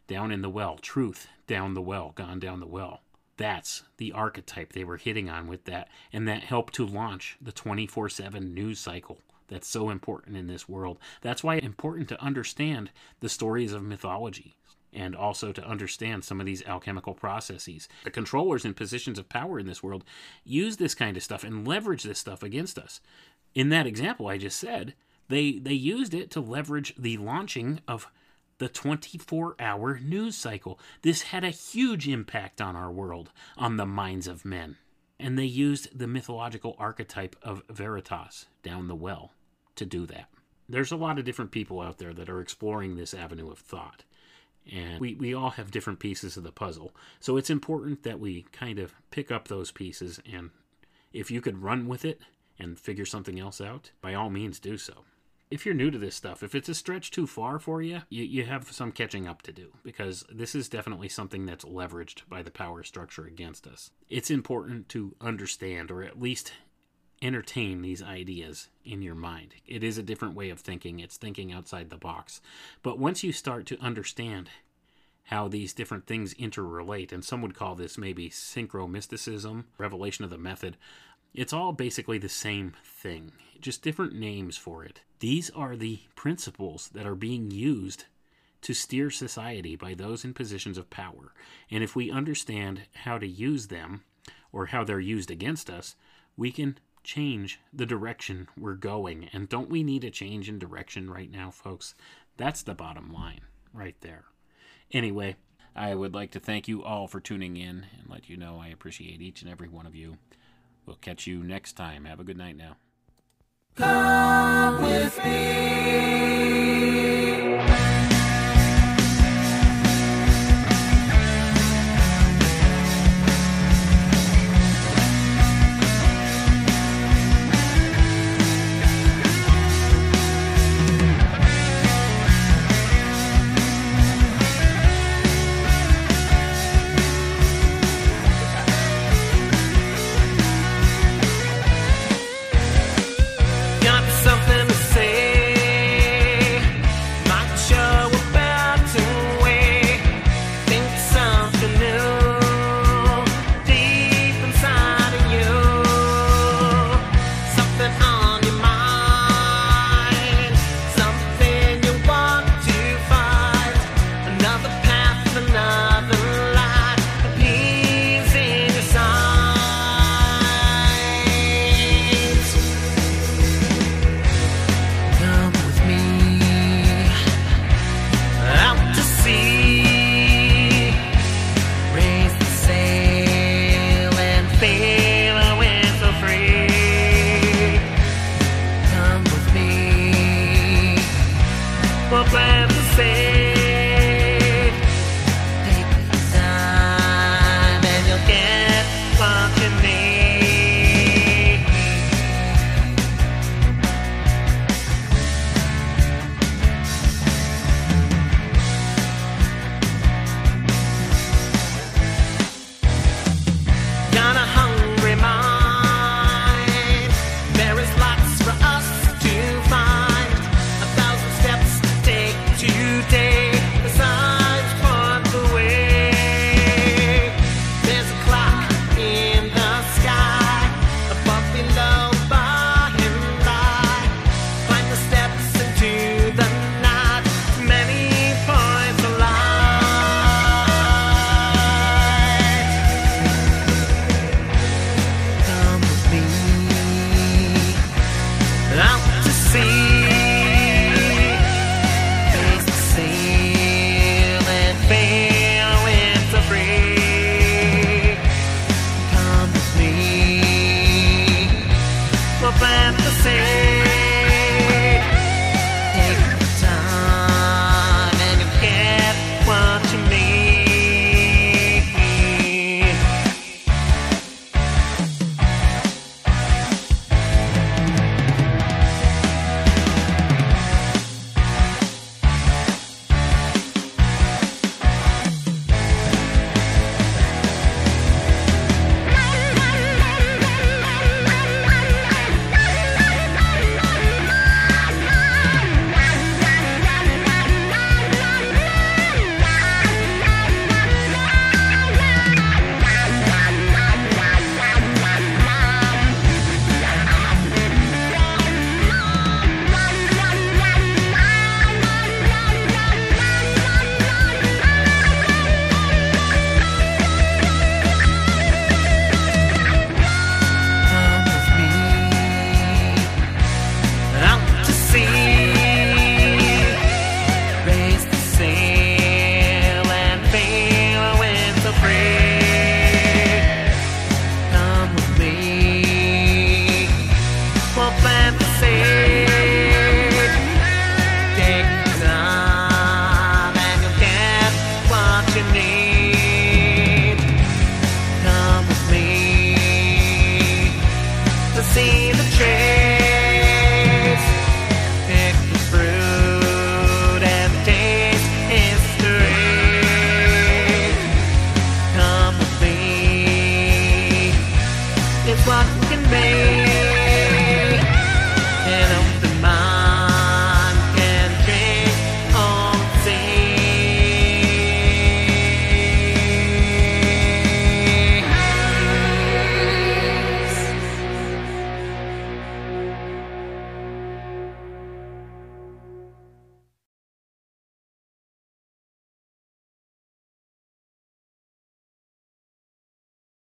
Down in the well, truth down the well, gone down the well. That's the archetype they were hitting on with that, and that helped to launch the 24 7 news cycle that's so important in this world. That's why it's important to understand the stories of mythology and also to understand some of these alchemical processes. The controllers in positions of power in this world use this kind of stuff and leverage this stuff against us. In that example I just said, they they used it to leverage the launching of the 24-hour news cycle. This had a huge impact on our world, on the minds of men. And they used the mythological archetype of Veritas down the well to do that. There's a lot of different people out there that are exploring this avenue of thought and we, we all have different pieces of the puzzle. So it's important that we kind of pick up those pieces, and if you could run with it and figure something else out, by all means do so. If you're new to this stuff, if it's a stretch too far for you, you, you have some catching up to do because this is definitely something that's leveraged by the power structure against us. It's important to understand or at least entertain these ideas in your mind. It is a different way of thinking, it's thinking outside the box. But once you start to understand how these different things interrelate, and some would call this maybe synchro mysticism, revelation of the method, It's all basically the same thing, just different names for it. These are the principles that are being used to steer society by those in positions of power. And if we understand how to use them or how they're used against us, we can change the direction we're going. And don't we need a change in direction right now, folks? That's the bottom line right there. Anyway, I would like to thank you all for tuning in and let you know I appreciate each and every one of you. We'll catch you next time. Have a good night now. Got